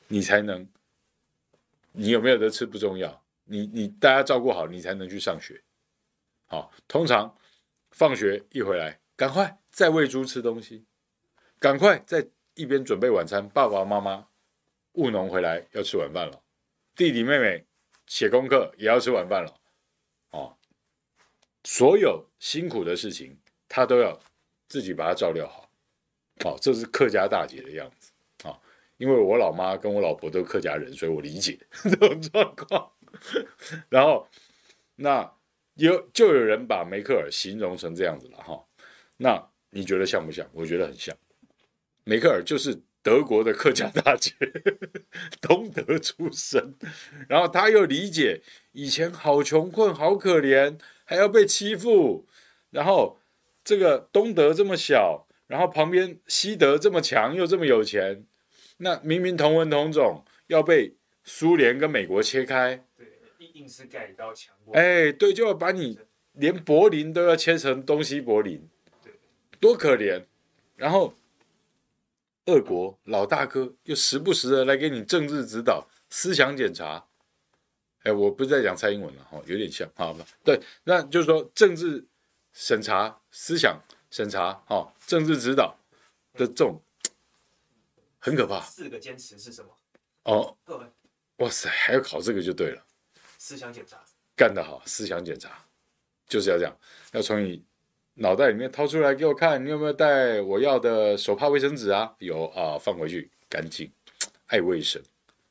你才能，你有没有得吃不重要，你你大家照顾好，你才能去上学。好，通常放学一回来，赶快再喂猪吃东西，赶快在一边准备晚餐，爸爸妈妈务农回来要吃晚饭了。弟弟妹妹写功课也要吃晚饭了，哦，所有辛苦的事情他都要自己把它照料好，哦，这是客家大姐的样子啊，哦，因为我老妈跟我老婆都是客家人，所以我理解 这种状况。然后那有就有人把梅克尔形容成这样子了哈，那你觉得像不像？我觉得很像，梅克尔就是。德国的客家大姐，东德出身，然后他又理解以前好穷困、好可怜，还要被欺负，然后这个东德这么小，然后旁边西德这么强又这么有钱，那明明同文同种，要被苏联跟美国切开，对，硬是盖一道墙，哎，对，就要把你连柏林都要切成东西柏林，对，多可怜，然后。俄国老大哥又时不时的来给你政治指导、思想检查，哎，我不是在讲蔡英文了哈，有点像，好吧？对，那就是说政治审查、思想审查，哦，政治指导的这种很可怕。四个坚持是什么？哦，各位哇塞，还要考这个就对了。思想检查干得好，思想检查就是要这样，要从你。脑袋里面掏出来给我看，你有没有带我要的手帕、卫生纸啊？有啊，放回去，干净，爱卫生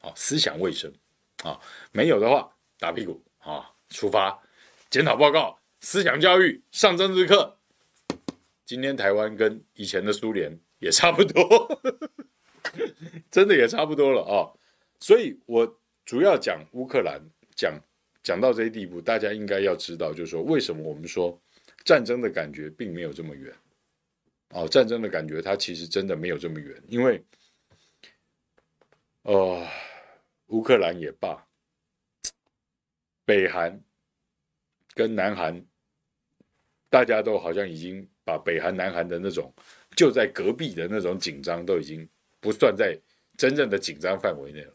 啊，思想卫生啊，没有的话打屁股啊，出发，检讨报告，思想教育，上政治课。今天台湾跟以前的苏联也差不多，真的也差不多了啊。所以我主要讲乌克兰，讲讲到这些地步，大家应该要知道，就是说为什么我们说。战争的感觉并没有这么远，哦，战争的感觉它其实真的没有这么远，因为，呃，乌克兰也罢，北韩跟南韩，大家都好像已经把北韩、南韩的那种就在隔壁的那种紧张都已经不算在真正的紧张范围内了。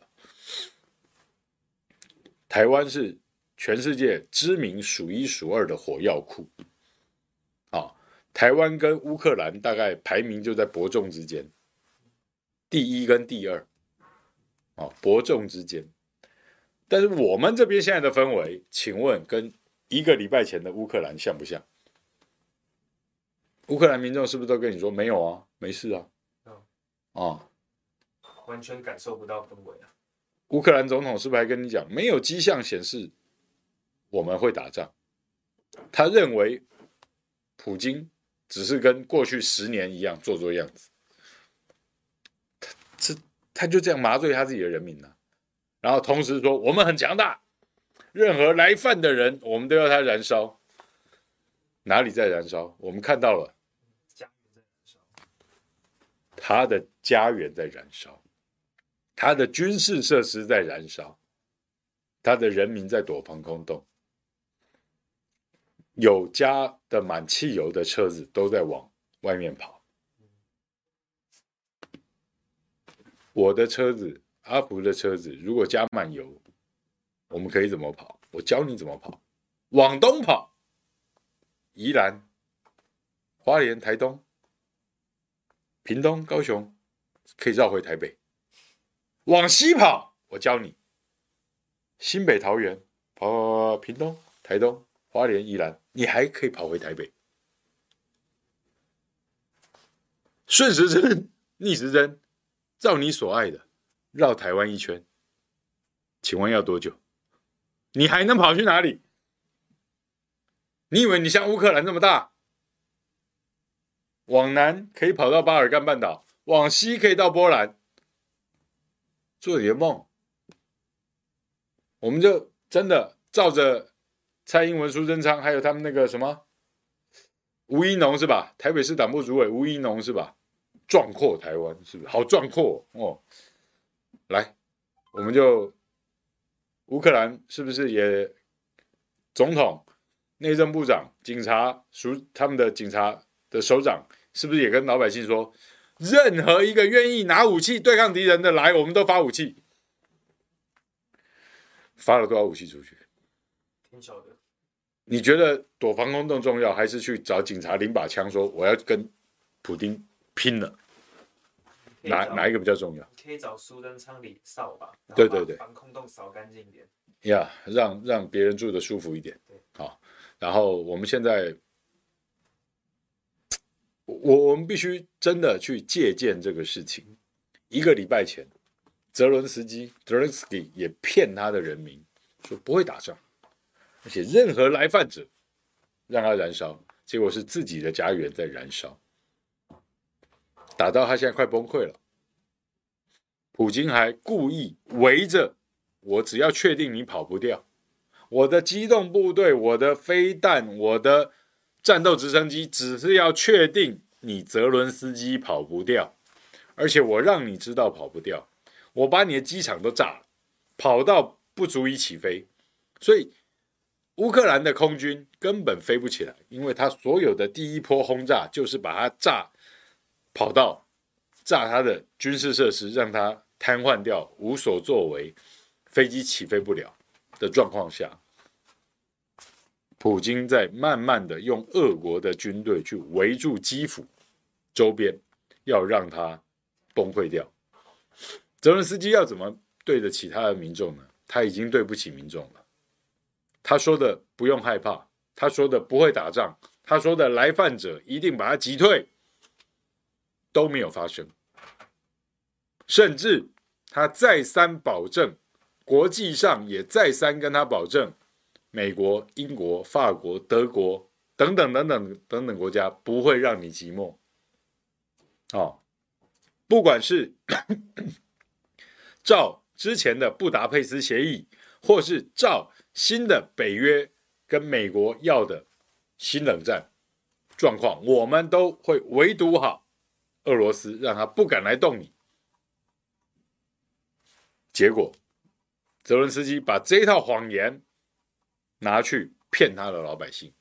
台湾是全世界知名数一数二的火药库。啊台湾跟乌克兰大概排名就在伯仲之间，第一跟第二，啊，伯仲之间。但是我们这边现在的氛围，请问跟一个礼拜前的乌克兰像不像？乌克兰民众是不是都跟你说没有啊，没事啊？啊，完全感受不到氛围啊。乌克兰总统是不是还跟你讲，没有迹象显示我们会打仗，他认为普京只是跟过去十年一样做做样子，他这他就这样麻醉他自己的人民呢、啊，然后同时说我们很强大，任何来犯的人我们都要他燃烧，哪里在燃烧？我们看到了，他的家园在燃烧，他的军事设施在燃烧。他的人民在躲防空洞，有加的满汽油的车子都在往外面跑。我的车子，阿福的车子，如果加满油，我们可以怎么跑？我教你怎么跑，往东跑，宜兰、花莲、台东、屏东、高雄，可以绕回台北。往西跑，我教你。新北、桃园，跑屏东、台东、花莲、宜兰，你还可以跑回台北。顺时针、逆时针，照你所爱的绕台湾一圈，请问要多久？你还能跑去哪里？你以为你像乌克兰那么大？往南可以跑到巴尔干半岛，往西可以到波兰，做你的梦。我们就真的照着蔡英文、苏贞昌，还有他们那个什么吴怡农是吧？台北市党部主委吴怡农是吧？壮阔台湾是不是？好壮阔哦！来，我们就乌克兰是不是也总统、内政部长、警察署他们的警察的首长，是不是也跟老百姓说，任何一个愿意拿武器对抗敌人的来，我们都发武器。发了多少武器出去？挺少的。你觉得躲防空洞重要，还是去找警察领把枪说我要跟普丁拼了？哪哪一个比较重要？可以找苏登昌里扫把。对对对，防空洞扫干净一点。呀、yeah，让让别人住的舒服一点。好，然后我们现在，我我们必须真的去借鉴这个事情。一个礼拜前。泽伦斯基 z e l e n s k 也骗他的人民说不会打仗，而且任何来犯者让他燃烧，结果是自己的家园在燃烧，打到他现在快崩溃了。普京还故意围着我，只要确定你跑不掉，我的机动部队、我的飞弹、我的战斗直升机，只是要确定你泽伦斯基跑不掉，而且我让你知道跑不掉。我把你的机场都炸了，跑到不足以起飞，所以乌克兰的空军根本飞不起来，因为他所有的第一波轰炸就是把它炸跑道，炸他的军事设施，让他瘫痪掉，无所作为，飞机起飞不了的状况下，普京在慢慢的用俄国的军队去围住基辅周边，要让他崩溃掉。泽伦斯基要怎么对得起他的民众呢？他已经对不起民众了。他说的不用害怕，他说的不会打仗，他说的来犯者一定把他击退，都没有发生。甚至他再三保证，国际上也再三跟他保证，美国、英国、法国、德国等等等等等等国家不会让你寂寞。哦，不管是。照之前的布达佩斯协议，或是照新的北约跟美国要的新冷战状况，我们都会围堵好俄罗斯，让他不敢来动你。结果，泽伦斯基把这一套谎言拿去骗他的老百姓，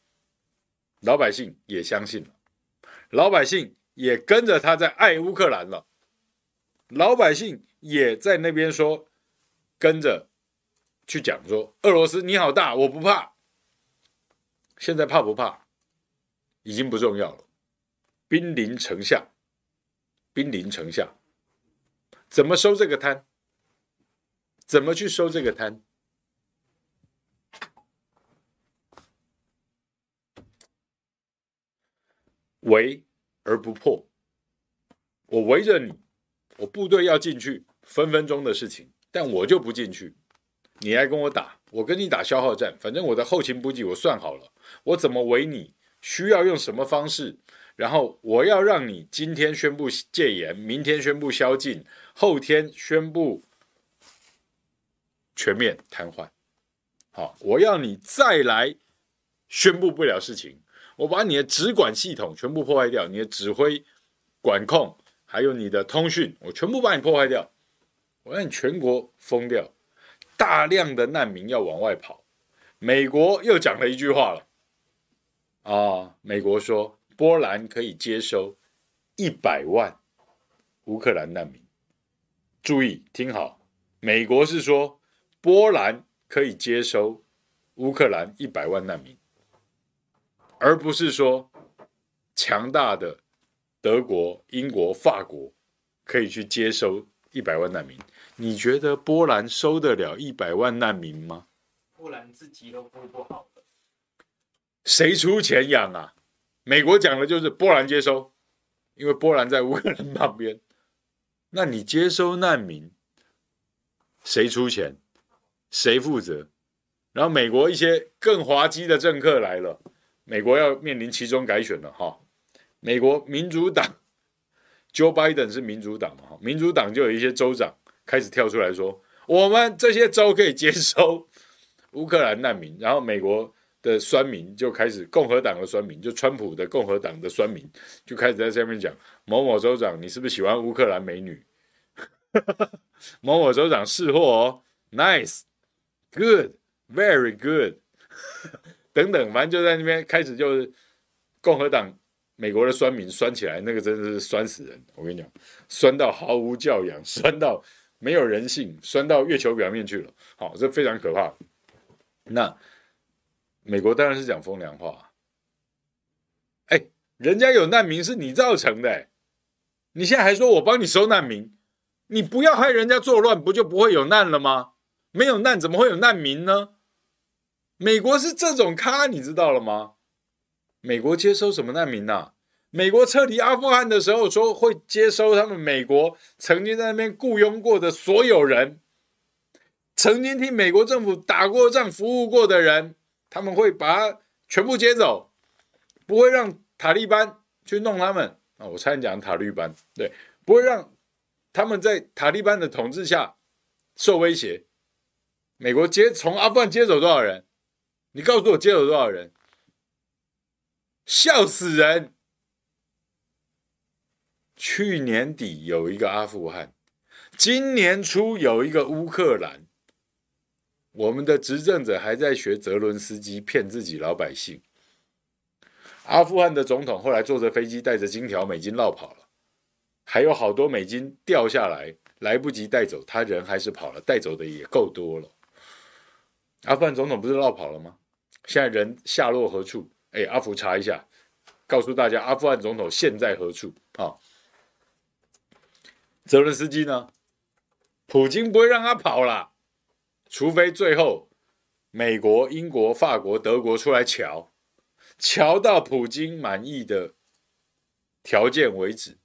老百姓也相信了，老百姓也跟着他在爱乌克兰了，老百姓。也在那边说，跟着去讲说，俄罗斯你好大，我不怕。现在怕不怕，已经不重要了。兵临城下，兵临城下，怎么收这个摊？怎么去收这个摊？围而不破，我围着你，我部队要进去。分分钟的事情，但我就不进去，你来跟我打，我跟你打消耗战，反正我的后勤补给我算好了，我怎么围你，需要用什么方式，然后我要让你今天宣布戒严，明天宣布宵禁，后天宣布全面瘫痪。好，我要你再来宣布不了事情，我把你的直管系统全部破坏掉，你的指挥、管控，还有你的通讯，我全部把你破坏掉，我让你全国封掉，大量的难民要往外跑。美国又讲了一句话了，啊，美国说波兰可以接收一百万乌克兰难民。注意听好，美国是说波兰可以接收乌克兰一百万难民。而不是说强大的德国、英国、法国可以去接收一百万难民。你觉得波兰收得了一百万难民吗？波兰自己都顾不好了，谁出钱养啊？美国讲的就是波兰接收，因为波兰在乌克兰旁边。那你接收难民，谁出钱？谁负责？然后美国一些更滑稽的政客来了。美国要面临其中改选了哈，美国民主党，Joe Biden 是民主党嘛哈，民主党就有一些州长开始跳出来说，我们这些州可以接收 乌克兰难民，然后美国的酸民就开始，共和党的酸民，就川普的共和党的酸民就开始在下面讲，某某州长，你是不是喜欢乌克兰美女？某某州长是货哦，nice，good，very good。等等，反正就在那边开始，就是共和党、美国的酸民酸起来，那个真的是酸死人。我跟你讲，酸到毫无教养，酸到没有人性，酸到月球表面去了。好，这非常可怕。那美国当然是讲风凉话。哎，人家有难民是你造成的，你现在还说我帮你收难民，你不要害人家作乱，不就不会有难了吗？没有难，怎么会有难民呢？美国是这种咖，你知道了吗？美国接收什么难民呐、美国撤离阿富汗的时候说会接收他们美国曾经在那边雇佣过的所有人，曾经替美国政府打过仗、服务过的人，他们会把他全部接走，不会让塔利班去弄他们啊！我差点讲塔利班，对，不会让他们在塔利班的统治下受威胁。美国接从阿富汗接走多少人？你告诉我接了多少人？笑死人！去年底有一个阿富汗，今年初有一个乌克兰。我们的执政者还在学泽伦斯基骗自己老百姓。阿富汗的总统后来坐着飞机带着金条美金落跑了，还有好多美金掉下来，来不及带走，他人还是跑了，带走的也够多了。阿富汗总统不是落跑了吗？现在人下落何处？哎，阿福查一下，告诉大家，阿富汗总统现在何处？啊，泽伦斯基呢？普京不会让他跑了，除非最后美国、英国、法国、德国出来瞧，瞧到普京满意的条件为止，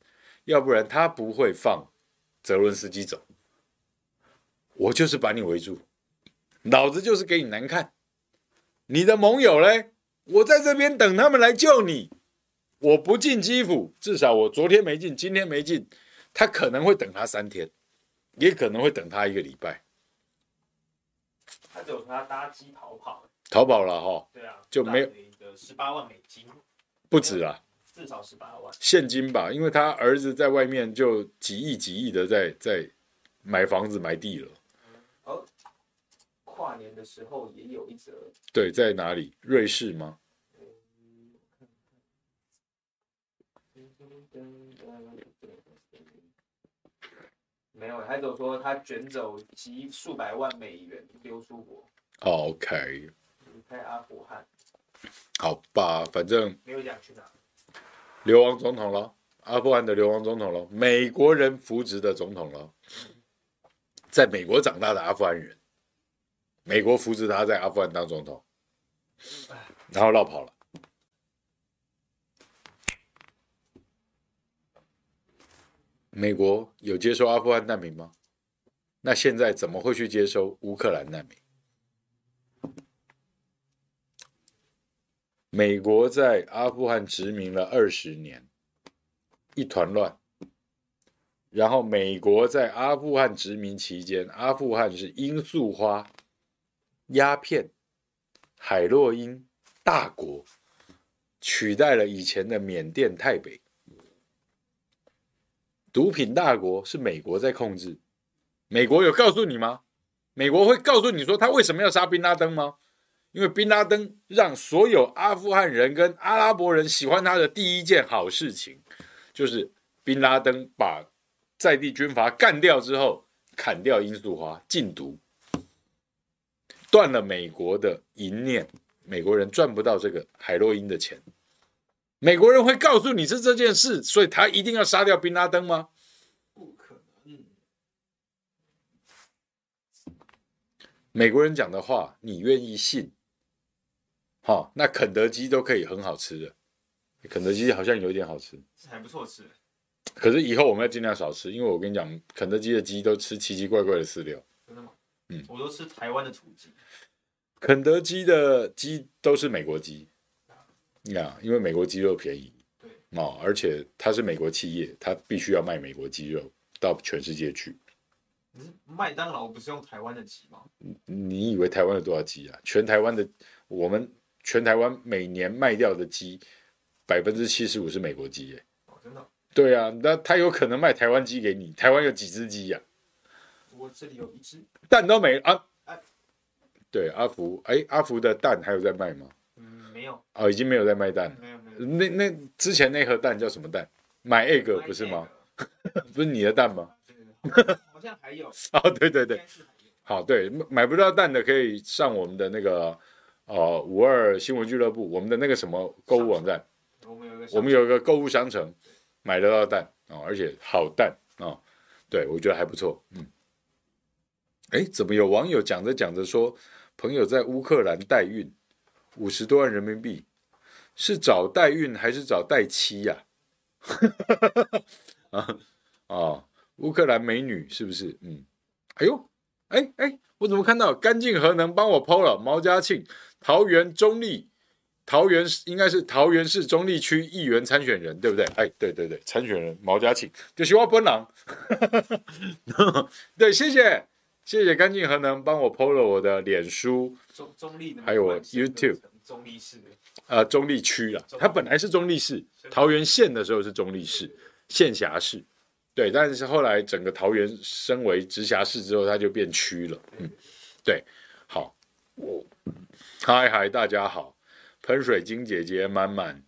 要不然他不会放泽伦斯基走。我就是把你围住。老子就是给你难看，你的盟友嘞？我在这边等他们来救你。我不进基辅，至少我昨天没进，今天没进，他可能会等他三天，也可能会等他一个礼拜。他只有他搭机逃跑，逃跑了哈？对啊，就没有十八万美金，不止啊，至少十八万现金吧？因为他儿子在外面就几亿几亿的在在买房子买地了。跨年的时候也有一则，对，在哪里？瑞士吗？没有，还有说他卷走几数百万美元丢出国。OK。离开阿富汗。好吧，反正没有讲去哪。流亡总统了，阿富汗的流亡总统了，美国人扶植的总统了，在美国长大的阿富汗人。美国扶持他在阿富汗当总统，然后绕跑了。美国有接收阿富汗难民吗？那现在怎么会去接收乌克兰难民？美国在阿富汗殖民了二十年，一团乱。然后美国在阿富汗殖民期间，阿富汗是罂粟花，鸦片、海洛因大国，取代了以前的缅甸、泰北。毒品大国是美国在控制。美国有告诉你吗？美国会告诉你说他为什么要杀宾拉登吗？因为宾拉登让所有阿富汗人跟阿拉伯人喜欢他的第一件好事情，就是宾拉登把在地军阀干掉之后，砍掉罂粟花，禁毒，断了美国的淫念，美国人赚不到这个海洛因的钱。美国人会告诉你是这件事，所以他一定要杀掉宾拉登吗？不可能美国人讲的话，你愿意信？好，那肯德基都可以很好吃的，肯德基好像有点好吃，还不错吃。可是以后我们要尽量少吃，因为我跟你讲，肯德基的鸡都吃奇奇怪怪的饲料。真的吗？嗯，我都吃台湾的土鸡。肯德基的鸡都是美国鸡，呀，因为美国鸡肉便宜。对，哦，而且它是美国企业，它必须要卖美国鸡肉到全世界去。麦当劳不是用台湾的鸡吗？你以为台湾有多少鸡啊？全台湾的，我们全台湾每年卖掉的鸡，百分之七十五是美国鸡耶。哦，真的？对啊，那他有可能卖台湾鸡给你？台湾有几只鸡呀？我这里有一只，蛋都没啊。对，阿福，哎，阿福的蛋还有在卖吗？嗯，没有。哦，已经没有在卖蛋。没有没有。那那之前那盒蛋叫什么蛋？My egg 不是吗？不是你的蛋吗？好像还有 哦，对对对，好，对，买不到蛋的可以上我们的那个呃五二新闻俱乐部，我们的那个什么购物网站，我们有个我们有一个购物商城，买得到蛋哦，而且好蛋哦，对我觉得还不错，嗯，哎，怎么有网友讲着讲着说，朋友在乌克兰代孕五十多万人民币，是找代孕还是找代妻呀？啊啊！乌克兰美女是不是？嗯，哎呦，哎哎，我怎么看到干净核能帮我 PO 了？毛家庆，桃园中立，桃园应该是桃园市中立区议员参选人，对不对？哎，对对对，参选人毛家庆，就是我本人。对，谢谢谢谢干净核能帮我 PO 了我的脸书，中中立还有我 YouTube，中立市，呃，中立区了，它本来是中立市，桃园县的时候是中立市，县辖市。对，但是后来整个桃园升为直辖市之后，它就变区了。嗯，对，好，我嗨嗨，大家好，喷水晶姐姐满满，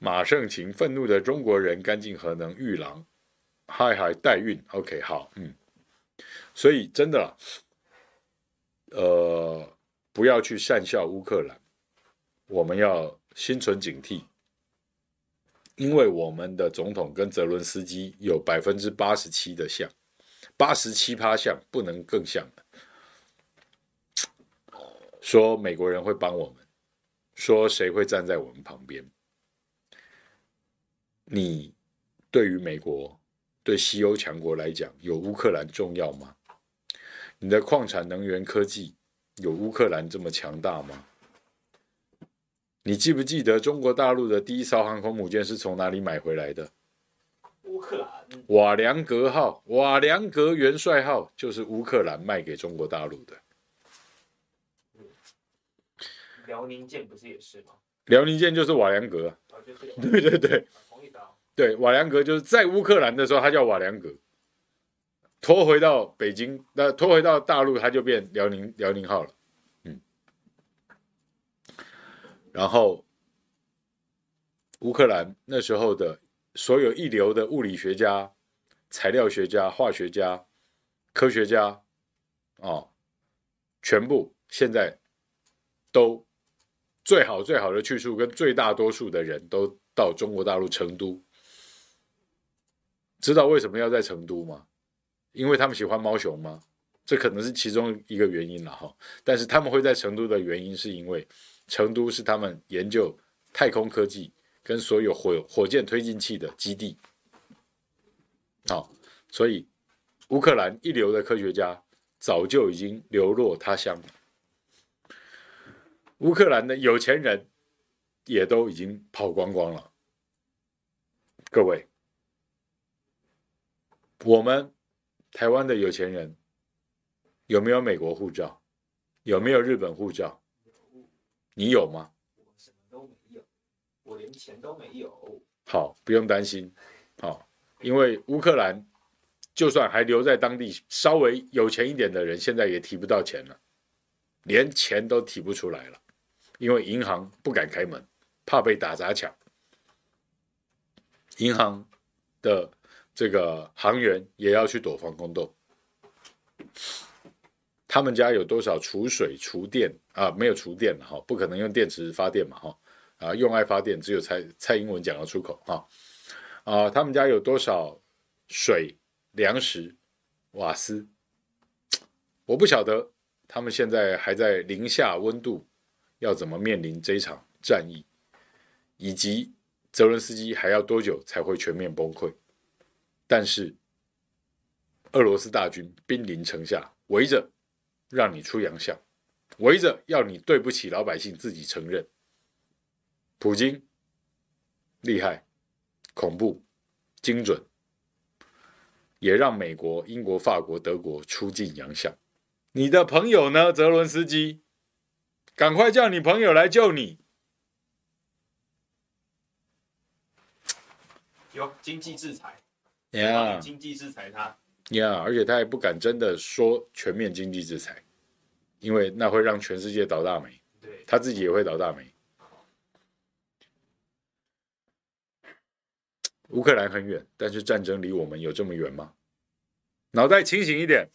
马盛晴，愤怒的中国人，干净核能，玉郎，嗨嗨，代孕，OK，好，嗯，所以真的，呃，不要去善笑乌克兰，我们要心存警惕。因为我们的总统跟泽伦斯基有百分之八十七的像，八十七趴像，不能更像。说美国人会帮我们，说谁会站在我们旁边？你对于美国、对西欧强国来讲，有乌克兰重要吗？你的矿产能源科技有乌克兰这么强大吗？你记不记得中国大陆的第一艘航空母舰是从哪里买回来的？乌克兰。瓦良格号、瓦良格元帅号就是乌克兰卖给中国大陆的。辽宁舰不是也是吗？辽宁舰就是瓦良格。对对对。对，瓦良格就是在乌克兰的时候，它叫瓦良格。拖回到北京，那拖回到大陆，它就变辽宁辽宁号了。嗯然后，乌克兰那时候的所有一流的物理学家、材料学家、化学家、科学家，啊、哦，全部现在都最好最好的去处，跟最大多数的人都到中国大陆成都。知道为什么要在成都吗？因为他们喜欢猫熊吗？这可能是其中一个原因了哈。但是他们会在成都的原因是因为。成都是他们研究太空科技跟所有火火箭推进器的基地，好，所以乌克兰一流的科学家早就已经流落他乡。乌克兰的有钱人也都已经跑光光了。各位，我们台湾的有钱人有没有美国护照？有没有日本护照？你有吗？我什么都没有，我连钱都没有。好，不用担心。好，因为乌克兰就算还留在当地，稍微有钱一点的人，现在也提不到钱了，连钱都提不出来了，因为银行不敢开门，怕被打砸抢。银行的这个航员也要去躲防空洞。他们家有多少储水、储电啊？没有储电了哈，不可能用电池发电嘛哈啊，用爱发电只有蔡蔡英文讲得出口哈啊。他们家有多少水、粮食、瓦斯？我不晓得他们现在还在零下温度，要怎么面临这一场战役，以及。泽伦斯基还要多久才会全面崩溃？但是俄罗斯大军兵临城下，围着让你出洋相，围着要你对不起老百姓自己承认。普京厉害、恐怖、精准，也让美国、英国、法国、德国出尽洋相。你的朋友呢？泽伦斯基，赶快叫你朋友来救你。有经济制裁，呀，经济制裁他，呀，而且他也不敢真的说全面经济制裁，因为那会让全世界倒大霉，对，他自己也会倒大霉。乌克兰很远，但是战争离我们有这么远吗？脑袋清醒一点，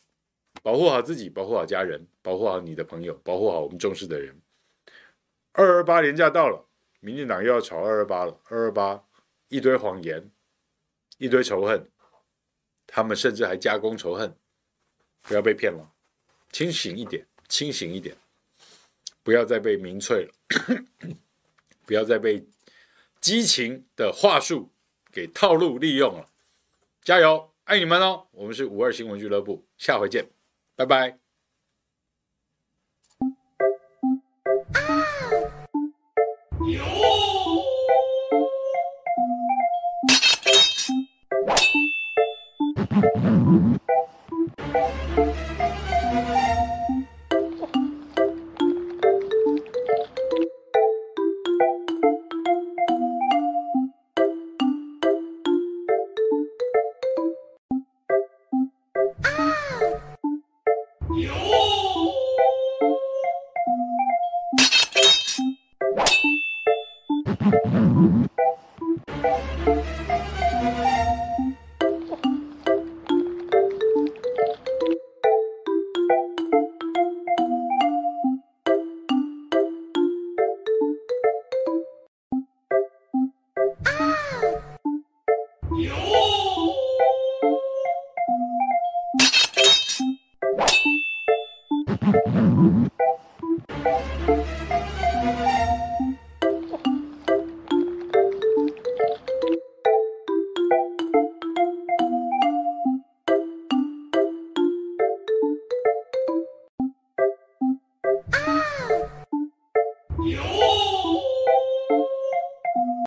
保护好自己，保护好家人，保护好你的朋友，保护好我们重视的人。二二八年假到了，民进党又要炒二二八了，二二八。一堆谎言，一堆仇恨，他们甚至还加工仇恨，不要被骗了，清醒一点，清醒一点，不要再被民粹了，不要再被激情的话术给套路利用了，加油，爱你们哦！我们是五二新闻俱乐部，下回见，拜拜。